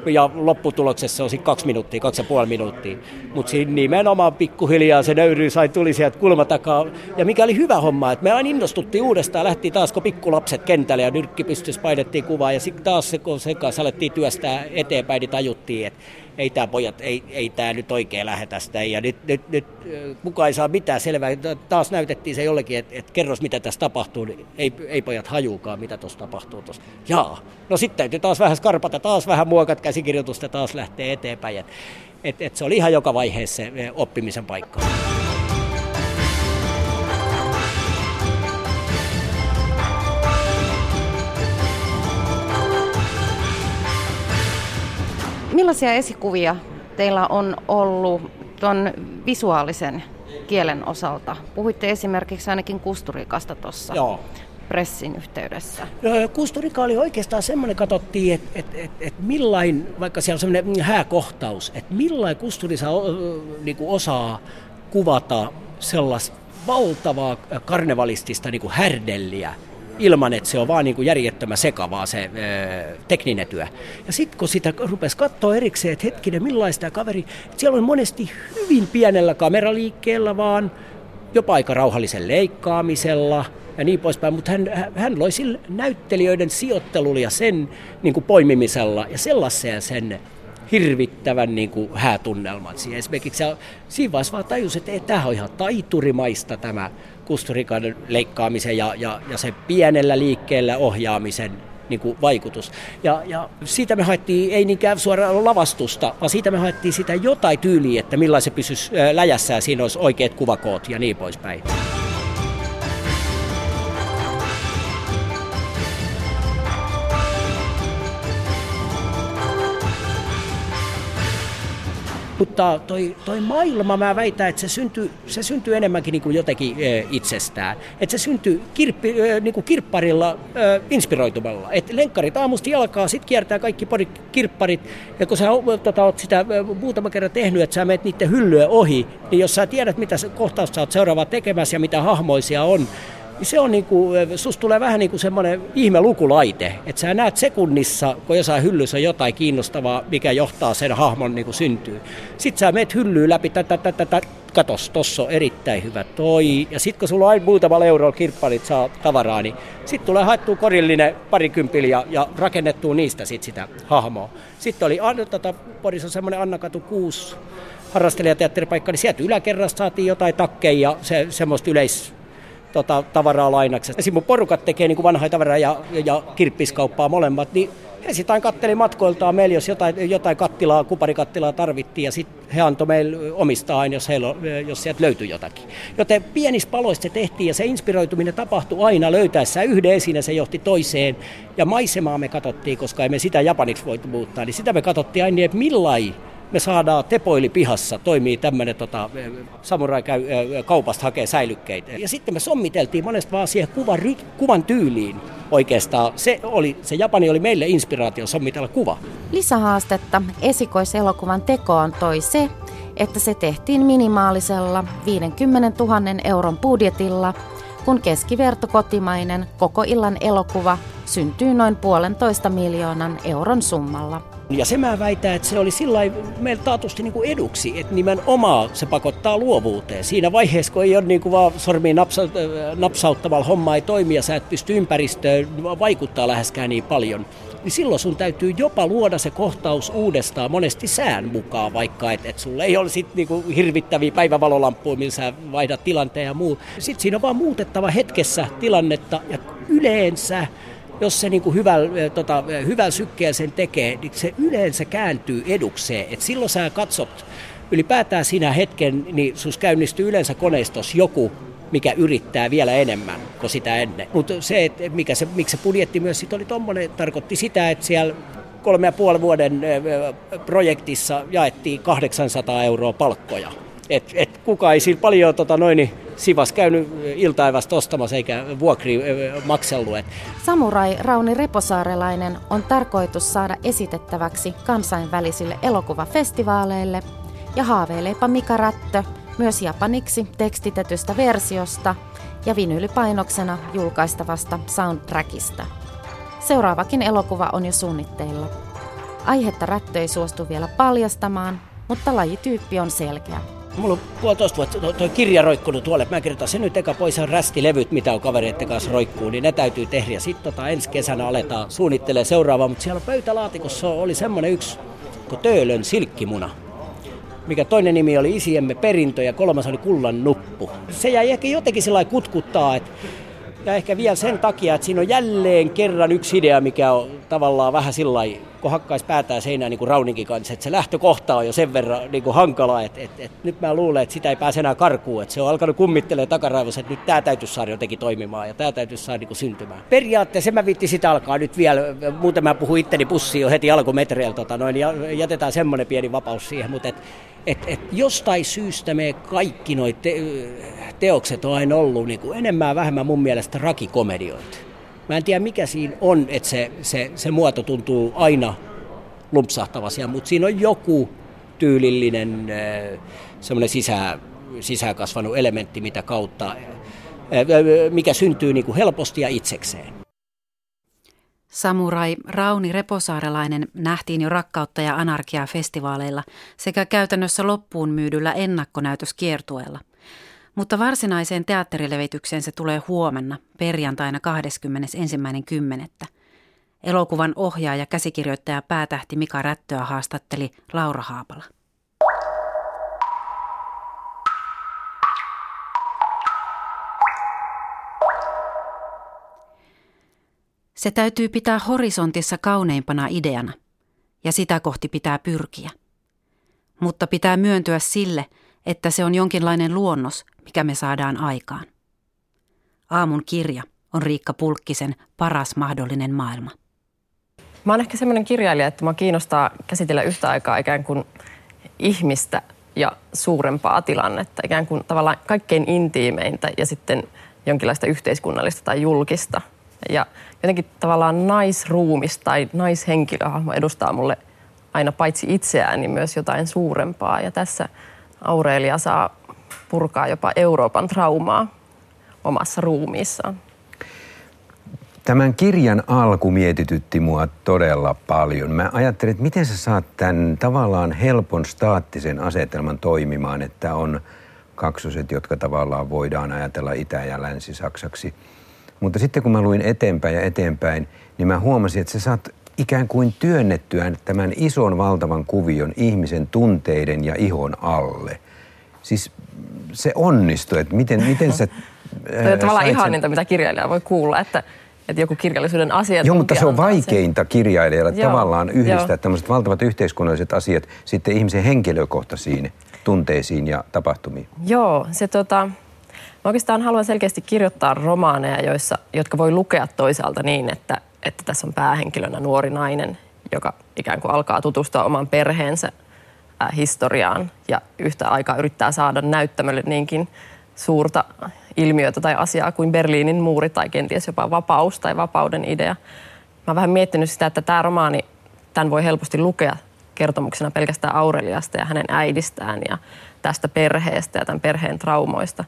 ja lopputuloksessa on kaksi minuuttia, kaksi ja puoli minuuttia. Mutta siinä nimenomaan pikkuhiljaa se nöyryys sai tuli sieltä kulmatakaa. Ja mikä oli hyvä homma, että me aina innostuttiin uudestaan, lähti taas kun pikkulapset kentälle ja nyrkki pystyssä painettiin kuvaa ja sitten taas kun se kanssa alettiin työstää eteenpäin, niin tajuttiin, että ei tämä pojat, ei, ei tämä nyt oikein lähde tästä. Ja nyt, nyt, nyt kukaan ei saa mitään selvää. Taas näytettiin se jollekin, että, että kerros mitä tässä tapahtuu. Niin ei, ei pojat hajuukaan, mitä tuossa tapahtuu. Tossa. Jaa, no sitten täytyy taas vähän skarpata, taas vähän muokat käsikirjoitusta, taas lähtee eteenpäin. Et, et, et se oli ihan joka vaiheessa se oppimisen paikka. Millaisia esikuvia teillä on ollut tuon visuaalisen kielen osalta? Puhuitte esimerkiksi ainakin Kusturikasta tuossa. Joo pressin yhteydessä? No, Kusturika oli oikeastaan semmoinen, katsottiin, että et, et, et millain, vaikka siellä on semmoinen hääkohtaus, että millain Kusturisa niin osaa kuvata sellaista valtavaa karnevalistista niin härdelliä ilman, että se on vaan niin kuin järjettömän sekavaa se ää, tekninen työ. Ja sitten kun sitä rupesi katsoa erikseen, että hetkinen, millaista tämä kaveri, siellä on monesti hyvin pienellä kameraliikkeellä vaan, jopa aika rauhallisen leikkaamisella ja niin poispäin, mutta hän, hän loi sillä näyttelijöiden sijoittelulla ja sen niin kuin poimimisella ja sellaiseen sen hirvittävän niin kuin, häätunnelman siihen. Esimerkiksi siinä vaiheessa vaan tajus, että tämä on ihan taiturimaista tämä kusturikan leikkaamisen ja, ja, ja se pienellä liikkeellä ohjaamisen niin kuin vaikutus. Ja, ja siitä me haettiin ei niinkään suoraan lavastusta, vaan siitä me haettiin sitä jotain tyyliä, että millaisen se pysyisi läjässä ja siinä olisi oikeat kuvakoot ja niin poispäin. Mutta toi, toi maailma, mä väitän, että se syntyy, se syntyy enemmänkin niin kuin jotenkin itsestään. Että se syntyy kirppi, niin kuin kirpparilla inspiroitumalla. Että lenkkarit aamusti jalkaa, sitten kiertää kaikki pari kirpparit. Ja kun sä tota, oot sitä muutama kerran tehnyt, että sä menet niiden hyllyä ohi, niin jos sä tiedät, mitä kohtausta sä oot seuraava tekemässä ja mitä hahmoisia on, niin se on niin kuin, susta tulee vähän niin kuin semmoinen ihme lukulaite, että sä näet sekunnissa, kun jossain hyllyssä on jotain kiinnostavaa, mikä johtaa sen hahmon niin kuin syntyy. Sitten sä meet hyllyyn läpi, tätä, tätä, tätä, katos, tossa on erittäin hyvä toi. Ja sitten kun sulla on aina muutama eurolla kirpparit saa tavaraa, niin sitten tulee haettua korillinen parikympillä ja, ja rakennettua niistä sit sitä hahmoa. Sitten oli tota, Porissa semmoinen Annakatu 6 harrastelijateatteripaikka, niin sieltä yläkerrasta saatiin jotain takkeja ja se, semmoista yleis, tota, tavaraa lainaksi. Esimerkiksi mun porukat tekee niin kuin vanhaa tavaraa ja, ja, ja kirppiskauppaa molemmat, niin he sitten katteli matkoiltaan meillä, jos jotain, jotain kattilaa, kuparikattilaa tarvittiin, ja sitten he antoi meille omistaa aina, jos, heillä, jos sieltä löytyi jotakin. Joten pienissä paloissa se tehtiin, ja se inspiroituminen tapahtui aina löytäessä yhden esiin, se johti toiseen. Ja maisemaa me katsottiin, koska emme sitä japaniksi voitu muuttaa, niin sitä me katsottiin aina, että millain me saadaan tepoili pihassa, toimii tämmöinen tota, samurai käy kaupasta hakee säilykkeitä. Ja sitten me sommiteltiin monesti vaan siihen kuvan, kuvan tyyliin oikeastaan. Se, oli, se Japani oli meille inspiraatio sommitella kuva. Lisähaastetta esikoiselokuvan tekoon toi se, että se tehtiin minimaalisella 50 000 euron budjetilla, kun keskiverto kotimainen koko illan elokuva syntyy noin puolentoista miljoonan euron summalla. Ja se mä väitän, että se oli sillä meillä taatusti niin kuin eduksi, että nimenomaan se pakottaa luovuuteen. Siinä vaiheessa, kun ei ole niin kuin vaan sormiin napsa, napsauttamalla homma ei toimi ja sä et pysty ympäristöön vaikuttaa läheskään niin paljon, niin silloin sun täytyy jopa luoda se kohtaus uudestaan monesti sään mukaan, vaikka että et sulla ei ole sit niinku hirvittäviä päivävalolampuja, millä sä vaihdat tilanteen ja muu. Sitten siinä on vaan muutettava hetkessä tilannetta ja yleensä jos se niin kuin hyvällä, tota, hyvällä sykkeellä sen tekee, niin se yleensä kääntyy edukseen. Et silloin sä katsot ylipäätään siinä hetken, niin sus käynnistyy yleensä koneistos joku, mikä yrittää vielä enemmän kuin sitä ennen. Mutta se, että mikä se, miksi se budjetti myös sit oli tuommoinen, tarkoitti sitä, että siellä kolme ja puoli vuoden projektissa jaettiin 800 euroa palkkoja. Et, et kuka ei siinä paljon tota, noin, Sivas käynyt iltaivasta ostamassa eikä vuokri maksellut. Samurai Rauni Reposaarelainen on tarkoitus saada esitettäväksi kansainvälisille elokuvafestivaaleille ja haaveileepa Mika Rättö myös japaniksi tekstitetystä versiosta ja vinyylipainoksena julkaistavasta soundtrackista. Seuraavakin elokuva on jo suunnitteilla. Aihetta Rättö ei suostu vielä paljastamaan, mutta lajityyppi on selkeä. Mulla on puolitoista vuotta toi, toi kirja roikkunut tuolle, mä kirjoitan se nyt eka pois on rästilevyt, mitä on kavereiden kanssa roikkuu, niin ne täytyy tehdä. Ja sitten tota, ensi kesänä aletaan suunnittelee seuraavaa, mutta siellä pöytälaatikossa oli semmoinen yksi kuin Töölön silkkimuna mikä toinen nimi oli Isiemme perintö ja kolmas oli Kullan nuppu. Se jäi ehkä jotenkin sellainen kutkuttaa, että ja ehkä vielä sen takia, että siinä on jälleen kerran yksi idea, mikä on tavallaan vähän sillä kun hakkaisi päätään seinään niin kuin Rauninkin kanssa, että se lähtökohta on jo sen verran niin kuin hankala, että, että, että nyt mä luulen, että sitä ei pääse enää karkuun, että se on alkanut kummittelemaan takaraivossa, että nyt tämä täytyisi saada jotenkin toimimaan ja tämä täytyisi saada niin kuin syntymään. Periaatteessa mä vitti sitä alkaa nyt vielä, muuten mä puhun itteni pussiin jo heti alkumetreillä, tota noin, ja jätetään semmoinen pieni vapaus siihen, mutta et, et, et jostain syystä me kaikki noi te, teokset on aina ollut niin kuin enemmän vähemmän mun mielestä rakikomedioita. Mä en tiedä mikä siinä on, että se, se, se muoto tuntuu aina lumpsahtavassa, mutta siinä on joku tyylillinen semmoinen sisä, sisään kasvanut elementti, mitä kautta mikä syntyy niin kuin helposti ja itsekseen. Samurai Rauni Reposaarelainen nähtiin jo rakkautta ja anarkiaa festivaaleilla sekä käytännössä loppuun myydyllä ennakkonäytöskiertueella. Mutta varsinaiseen teatterilevitykseen se tulee huomenna, perjantaina 21.10. Elokuvan ohjaaja ja käsikirjoittaja päätähti Mika Rättöä haastatteli Laura Haapala. Se täytyy pitää horisontissa kauneimpana ideana, ja sitä kohti pitää pyrkiä. Mutta pitää myöntyä sille, että se on jonkinlainen luonnos, mikä me saadaan aikaan. Aamun kirja on Riikka Pulkkisen paras mahdollinen maailma. Mä oon ehkä semmoinen kirjailija, että mä kiinnostaa käsitellä yhtä aikaa ikään kuin ihmistä ja suurempaa tilannetta, ikään kuin tavallaan kaikkein intiimeintä ja sitten jonkinlaista yhteiskunnallista tai julkista. Ja jotenkin tavallaan naisruumis tai naishenkilöhahmo edustaa mulle aina paitsi itseään, niin myös jotain suurempaa. Ja tässä Aurelia saa purkaa jopa Euroopan traumaa omassa ruumiissaan. Tämän kirjan alku mietitytti mua todella paljon. Mä ajattelin, että miten sä saat tämän tavallaan helpon staattisen asetelman toimimaan, että on kaksoset, jotka tavallaan voidaan ajatella Itä- ja Länsi-Saksaksi. Mutta sitten kun mä luin eteenpäin ja eteenpäin, niin mä huomasin, että sä saat ikään kuin työnnettyä tämän ison valtavan kuvion ihmisen tunteiden ja ihon alle. Siis se onnistui, että miten, miten sä... [LAUGHS] Tämä on tavallaan ihaninta, mitä kirjailija voi kuulla, että että joku kirjallisuuden asia. Joo, mutta se on vaikeinta sen. kirjailijalle Joo, tavallaan yhdistää jo. tämmöiset valtavat yhteiskunnalliset asiat sitten ihmisen henkilökohtaisiin tunteisiin ja tapahtumiin. Joo, se tota, Mä oikeastaan haluan selkeästi kirjoittaa romaaneja, joissa, jotka voi lukea toisaalta niin, että, että tässä on päähenkilönä nuori nainen, joka ikään kuin alkaa tutustua oman perheensä äh, historiaan ja yhtä aikaa yrittää saada näyttämölle niinkin suurta ilmiötä tai asiaa kuin Berliinin muuri tai kenties jopa vapaus tai vapauden idea. Mä oon vähän miettinyt sitä, että tämä romaani, tämän voi helposti lukea kertomuksena pelkästään Aureliasta ja hänen äidistään ja tästä perheestä ja tämän perheen traumoista.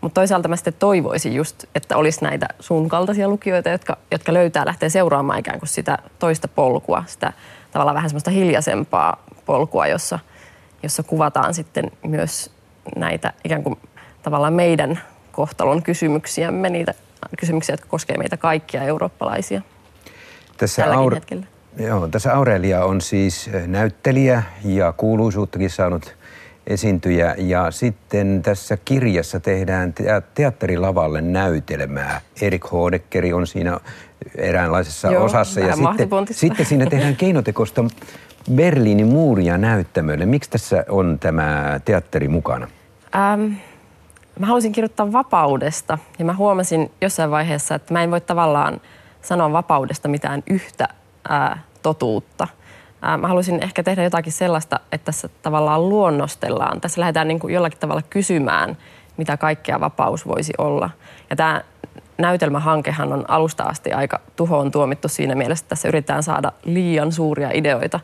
Mutta toisaalta mä sitten toivoisin just, että olisi näitä sun kaltaisia lukijoita, jotka, jotka löytää, lähtee seuraamaan ikään kuin sitä toista polkua, sitä tavallaan vähän semmoista hiljaisempaa polkua, jossa, jossa kuvataan sitten myös näitä ikään kuin tavallaan meidän kohtalon kysymyksiämme, niitä kysymyksiä, jotka koskevat meitä kaikkia eurooppalaisia tässä Aure- Joo, tässä Aurelia on siis näyttelijä ja kuuluisuuttakin saanut esiintyjä. Ja sitten tässä kirjassa tehdään teatterilavalle näytelmää. Erik Hodekkeri on siinä eräänlaisessa Joo, osassa. Ja sitten, sitten siinä tehdään keinotekosta Berliinin muuria näyttämölle. Miksi tässä on tämä teatteri mukana? Ähm, mä halusin kirjoittaa vapaudesta ja mä huomasin jossain vaiheessa, että mä en voi tavallaan sanoa vapaudesta mitään yhtä ää, totuutta – Mä haluaisin ehkä tehdä jotakin sellaista, että tässä tavallaan luonnostellaan. Tässä lähdetään niin kuin jollakin tavalla kysymään, mitä kaikkea vapaus voisi olla. Ja tämä näytelmähankehan on alusta asti aika tuhoon tuomittu siinä mielessä, että tässä yritetään saada liian suuria ideoita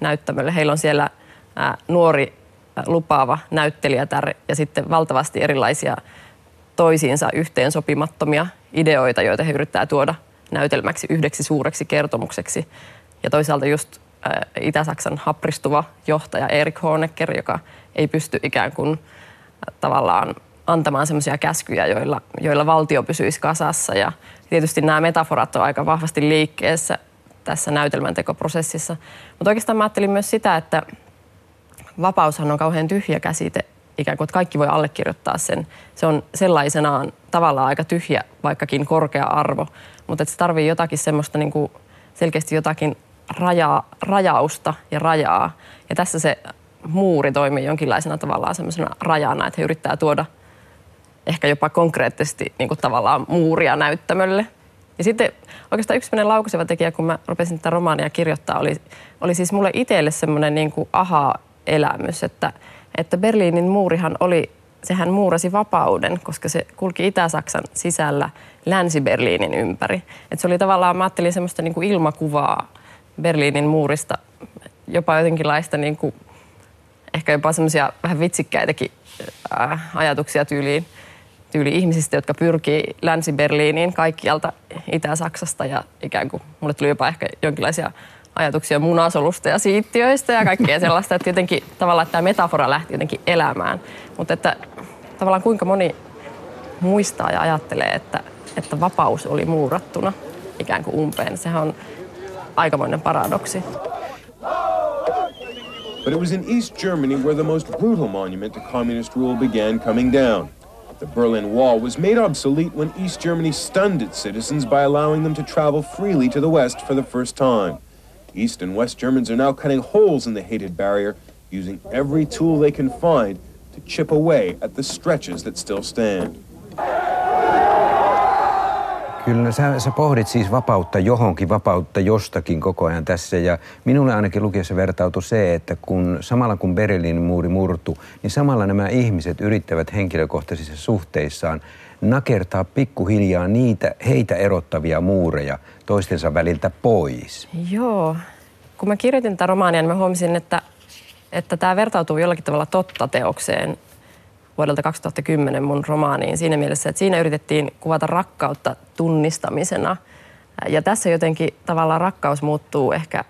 näyttämölle. Heillä on siellä nuori lupaava näyttelijätär ja sitten valtavasti erilaisia toisiinsa yhteensopimattomia ideoita, joita he yrittää tuoda näytelmäksi yhdeksi suureksi kertomukseksi. Ja toisaalta just Itä-Saksan hapristuva johtaja Erik Honecker, joka ei pysty ikään kuin tavallaan antamaan semmoisia käskyjä, joilla, joilla valtio pysyisi kasassa. Ja tietysti nämä metaforat on aika vahvasti liikkeessä tässä näytelmäntekoprosessissa. Mutta oikeastaan mä ajattelin myös sitä, että vapaushan on kauhean tyhjä käsite, ikään kuin että kaikki voi allekirjoittaa sen. Se on sellaisenaan tavallaan aika tyhjä, vaikkakin korkea arvo, mutta se tarvii jotakin semmoista niin kuin selkeästi jotakin raja, rajausta ja rajaa. Ja tässä se muuri toimii jonkinlaisena tavallaan semmoisena rajana, että he yrittää tuoda ehkä jopa konkreettisesti niin kuin tavallaan muuria näyttämölle. Ja sitten oikeastaan yksi laukaseva tekijä, kun mä rupesin tätä romaania kirjoittaa, oli, oli siis mulle itselle semmoinen niin kuin aha-elämys, että, että Berliinin muurihan oli, sehän muurasi vapauden, koska se kulki Itä-Saksan sisällä Länsi-Berliinin ympäri. Et se oli tavallaan, mä ajattelin semmoista niin kuin ilmakuvaa Berliinin muurista jopa jotenkinlaista niin kuin, ehkä jopa semmoisia vähän vitsikkäitäkin ää, ajatuksia tyyliin. Tyyli ihmisistä, jotka pyrkii Länsi-Berliiniin kaikkialta Itä-Saksasta ja ikään kuin mulle tuli jopa ehkä jonkinlaisia ajatuksia munasolusta ja siittiöistä ja kaikkea [LAUGHS] sellaista, että jotenkin tavallaan että tämä metafora lähti jotenkin elämään. Mutta että tavallaan kuinka moni muistaa ja ajattelee, että, että vapaus oli muurattuna ikään kuin umpeen. Sehän on aikamoinen paradoksi. But it was in East Germany where the most brutal monument to communist rule began coming down. The Berlin Wall was made obsolete when East Germany stunned its citizens by allowing them to travel freely to the West for the first time. East and West Germans are now cutting holes in the hated barrier, using every tool they can find to chip away at the stretches that still stand. Kyllä sä, sä pohdit siis vapautta johonkin, vapautta jostakin koko ajan tässä ja minulle ainakin lukiessa vertautui se, että kun samalla kun Berliinin muuri murtu, niin samalla nämä ihmiset yrittävät henkilökohtaisissa suhteissaan nakertaa pikkuhiljaa niitä heitä erottavia muureja toistensa väliltä pois. Joo. Kun mä kirjoitin tätä romaania, niin mä huomasin, että, että tämä vertautuu jollakin tavalla totta teokseen vuodelta 2010 mun romaaniin siinä mielessä, että siinä yritettiin kuvata rakkautta tunnistamisena. Ja tässä jotenkin tavallaan rakkaus muuttuu ehkä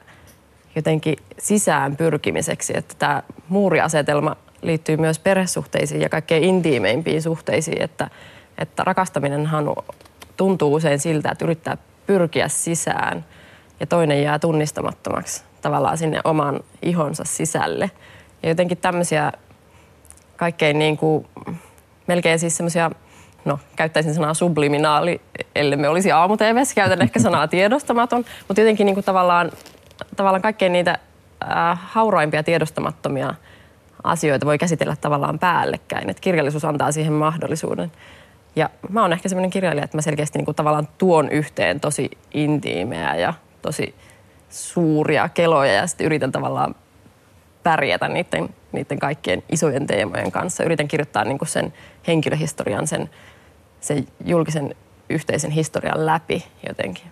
jotenkin sisään pyrkimiseksi, että tämä muuriasetelma liittyy myös perhesuhteisiin ja kaikkein intiimeimpiin suhteisiin, että, että rakastaminenhan tuntuu usein siltä, että yrittää pyrkiä sisään ja toinen jää tunnistamattomaksi tavallaan sinne oman ihonsa sisälle. Ja jotenkin tämmöisiä kaikkein niin kuin, melkein siis semmoisia, no käyttäisin sanaa subliminaali, ellei me olisi aamu käytän ehkä sanaa [LAUGHS] tiedostamaton, mutta jotenkin niin kuin tavallaan, tavallaan kaikkein niitä äh, hauraimpia tiedostamattomia asioita voi käsitellä tavallaan päällekkäin. Että kirjallisuus antaa siihen mahdollisuuden. Ja mä oon ehkä semmoinen kirjailija, että mä selkeästi niin kuin tavallaan tuon yhteen tosi intiimeä ja tosi suuria keloja ja sitten yritän tavallaan pärjätä niiden, niiden kaikkien isojen teemojen kanssa. Yritän kirjoittaa niin kuin sen henkilöhistorian, sen, sen julkisen yhteisen historian läpi jotenkin.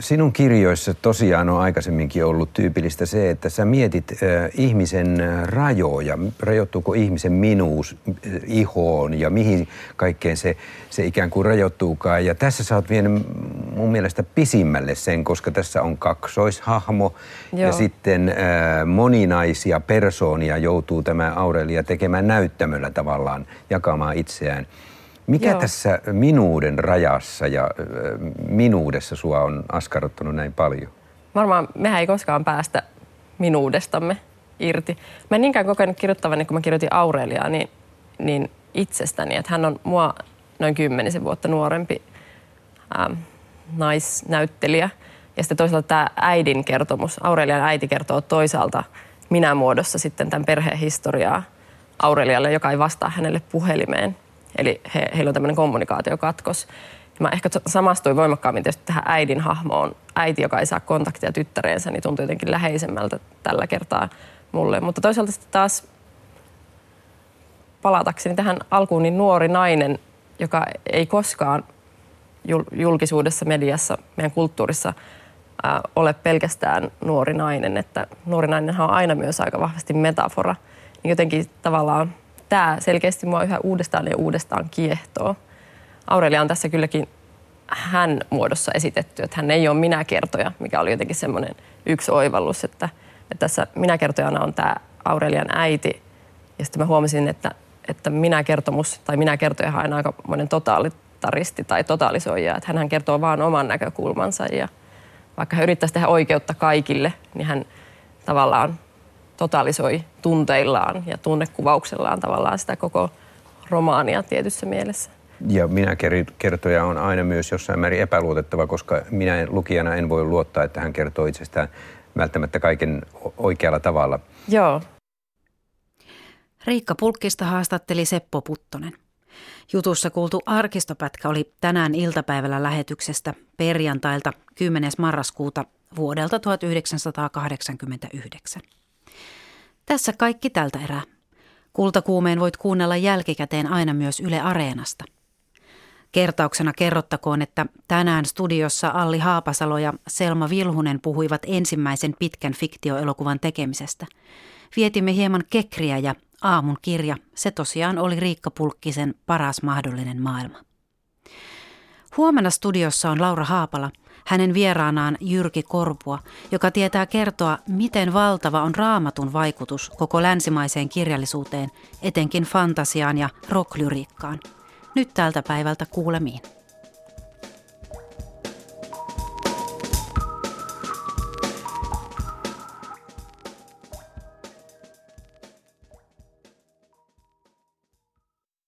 Sinun kirjoissa tosiaan on aikaisemminkin ollut tyypillistä se, että sä mietit äh, ihmisen rajoja, rajoittuuko ihmisen minuus äh, ihoon ja mihin kaikkeen se, se ikään kuin rajoittuukaan. Ja tässä sä oot vienyt mun mielestä pisimmälle sen, koska tässä on kaksoishahmo Joo. ja sitten äh, moninaisia persoonia joutuu tämä Aurelia tekemään näyttämöllä tavallaan jakamaan itseään. Mikä Joo. tässä minuuden rajassa ja minuudessa sua on askarruttanut näin paljon? Varmaan mehän ei koskaan päästä minuudestamme irti. Mä en niinkään kokenut kirjoittavani, kun mä kirjoitin Aureliaa, niin, niin itsestäni, että hän on mua noin kymmenisen vuotta nuorempi ähm, naisnäyttelijä. Ja sitten toisaalta tämä äidin kertomus, Aurelian äiti kertoo toisaalta minä muodossa sitten tämän perheen historiaa Aurelialle, joka ei vastaa hänelle puhelimeen – Eli he, heillä on tämmöinen kommunikaatiokatkos. Mä ehkä samastuin voimakkaammin tietysti tähän äidin hahmoon. Äiti, joka ei saa kontaktia tyttäreensä, niin tuntuu jotenkin läheisemmältä tällä kertaa mulle. Mutta toisaalta sitten taas palatakseni tähän alkuun, niin nuori nainen, joka ei koskaan julkisuudessa, mediassa, meidän kulttuurissa ää, ole pelkästään nuori nainen. Että nuori nainen on aina myös aika vahvasti metafora. Niin jotenkin tavallaan tämä selkeästi mua yhä uudestaan ja uudestaan kiehtoo. Aurelia on tässä kylläkin hän muodossa esitetty, että hän ei ole minä-kertoja, mikä oli jotenkin semmoinen yksi oivallus, että, että tässä minä-kertojana on tämä Aurelian äiti. Ja sitten mä huomasin, että, että minä-kertomus tai minä-kertoja on aika monen totalitaristi tai totalisoija, että hän kertoo vaan oman näkökulmansa ja vaikka hän yrittäisi tehdä oikeutta kaikille, niin hän tavallaan totalisoi tunteillaan ja tunnekuvauksellaan tavallaan sitä koko romaania tietyssä mielessä. Ja minä kertoja on aina myös jossain määrin epäluotettava, koska minä lukijana en voi luottaa, että hän kertoo itsestään välttämättä kaiken oikealla tavalla. Joo. Riikka Pulkkista haastatteli Seppo Puttonen. Jutussa kuultu arkistopätkä oli tänään iltapäivällä lähetyksestä perjantailta 10. marraskuuta vuodelta 1989. Tässä kaikki tältä erää. Kultakuumeen voit kuunnella jälkikäteen aina myös Yle Areenasta. Kertauksena kerrottakoon, että tänään studiossa Alli Haapasalo ja Selma Vilhunen puhuivat ensimmäisen pitkän fiktioelokuvan tekemisestä. Vietimme hieman kekriä ja aamun kirja, se tosiaan oli Riikka Pulkkisen paras mahdollinen maailma. Huomenna studiossa on Laura Haapala, hänen vieraanaan Jyrki Korpua, joka tietää kertoa, miten valtava on raamatun vaikutus koko länsimaiseen kirjallisuuteen, etenkin fantasiaan ja rocklyriikkaan. Nyt tältä päivältä kuulemiin.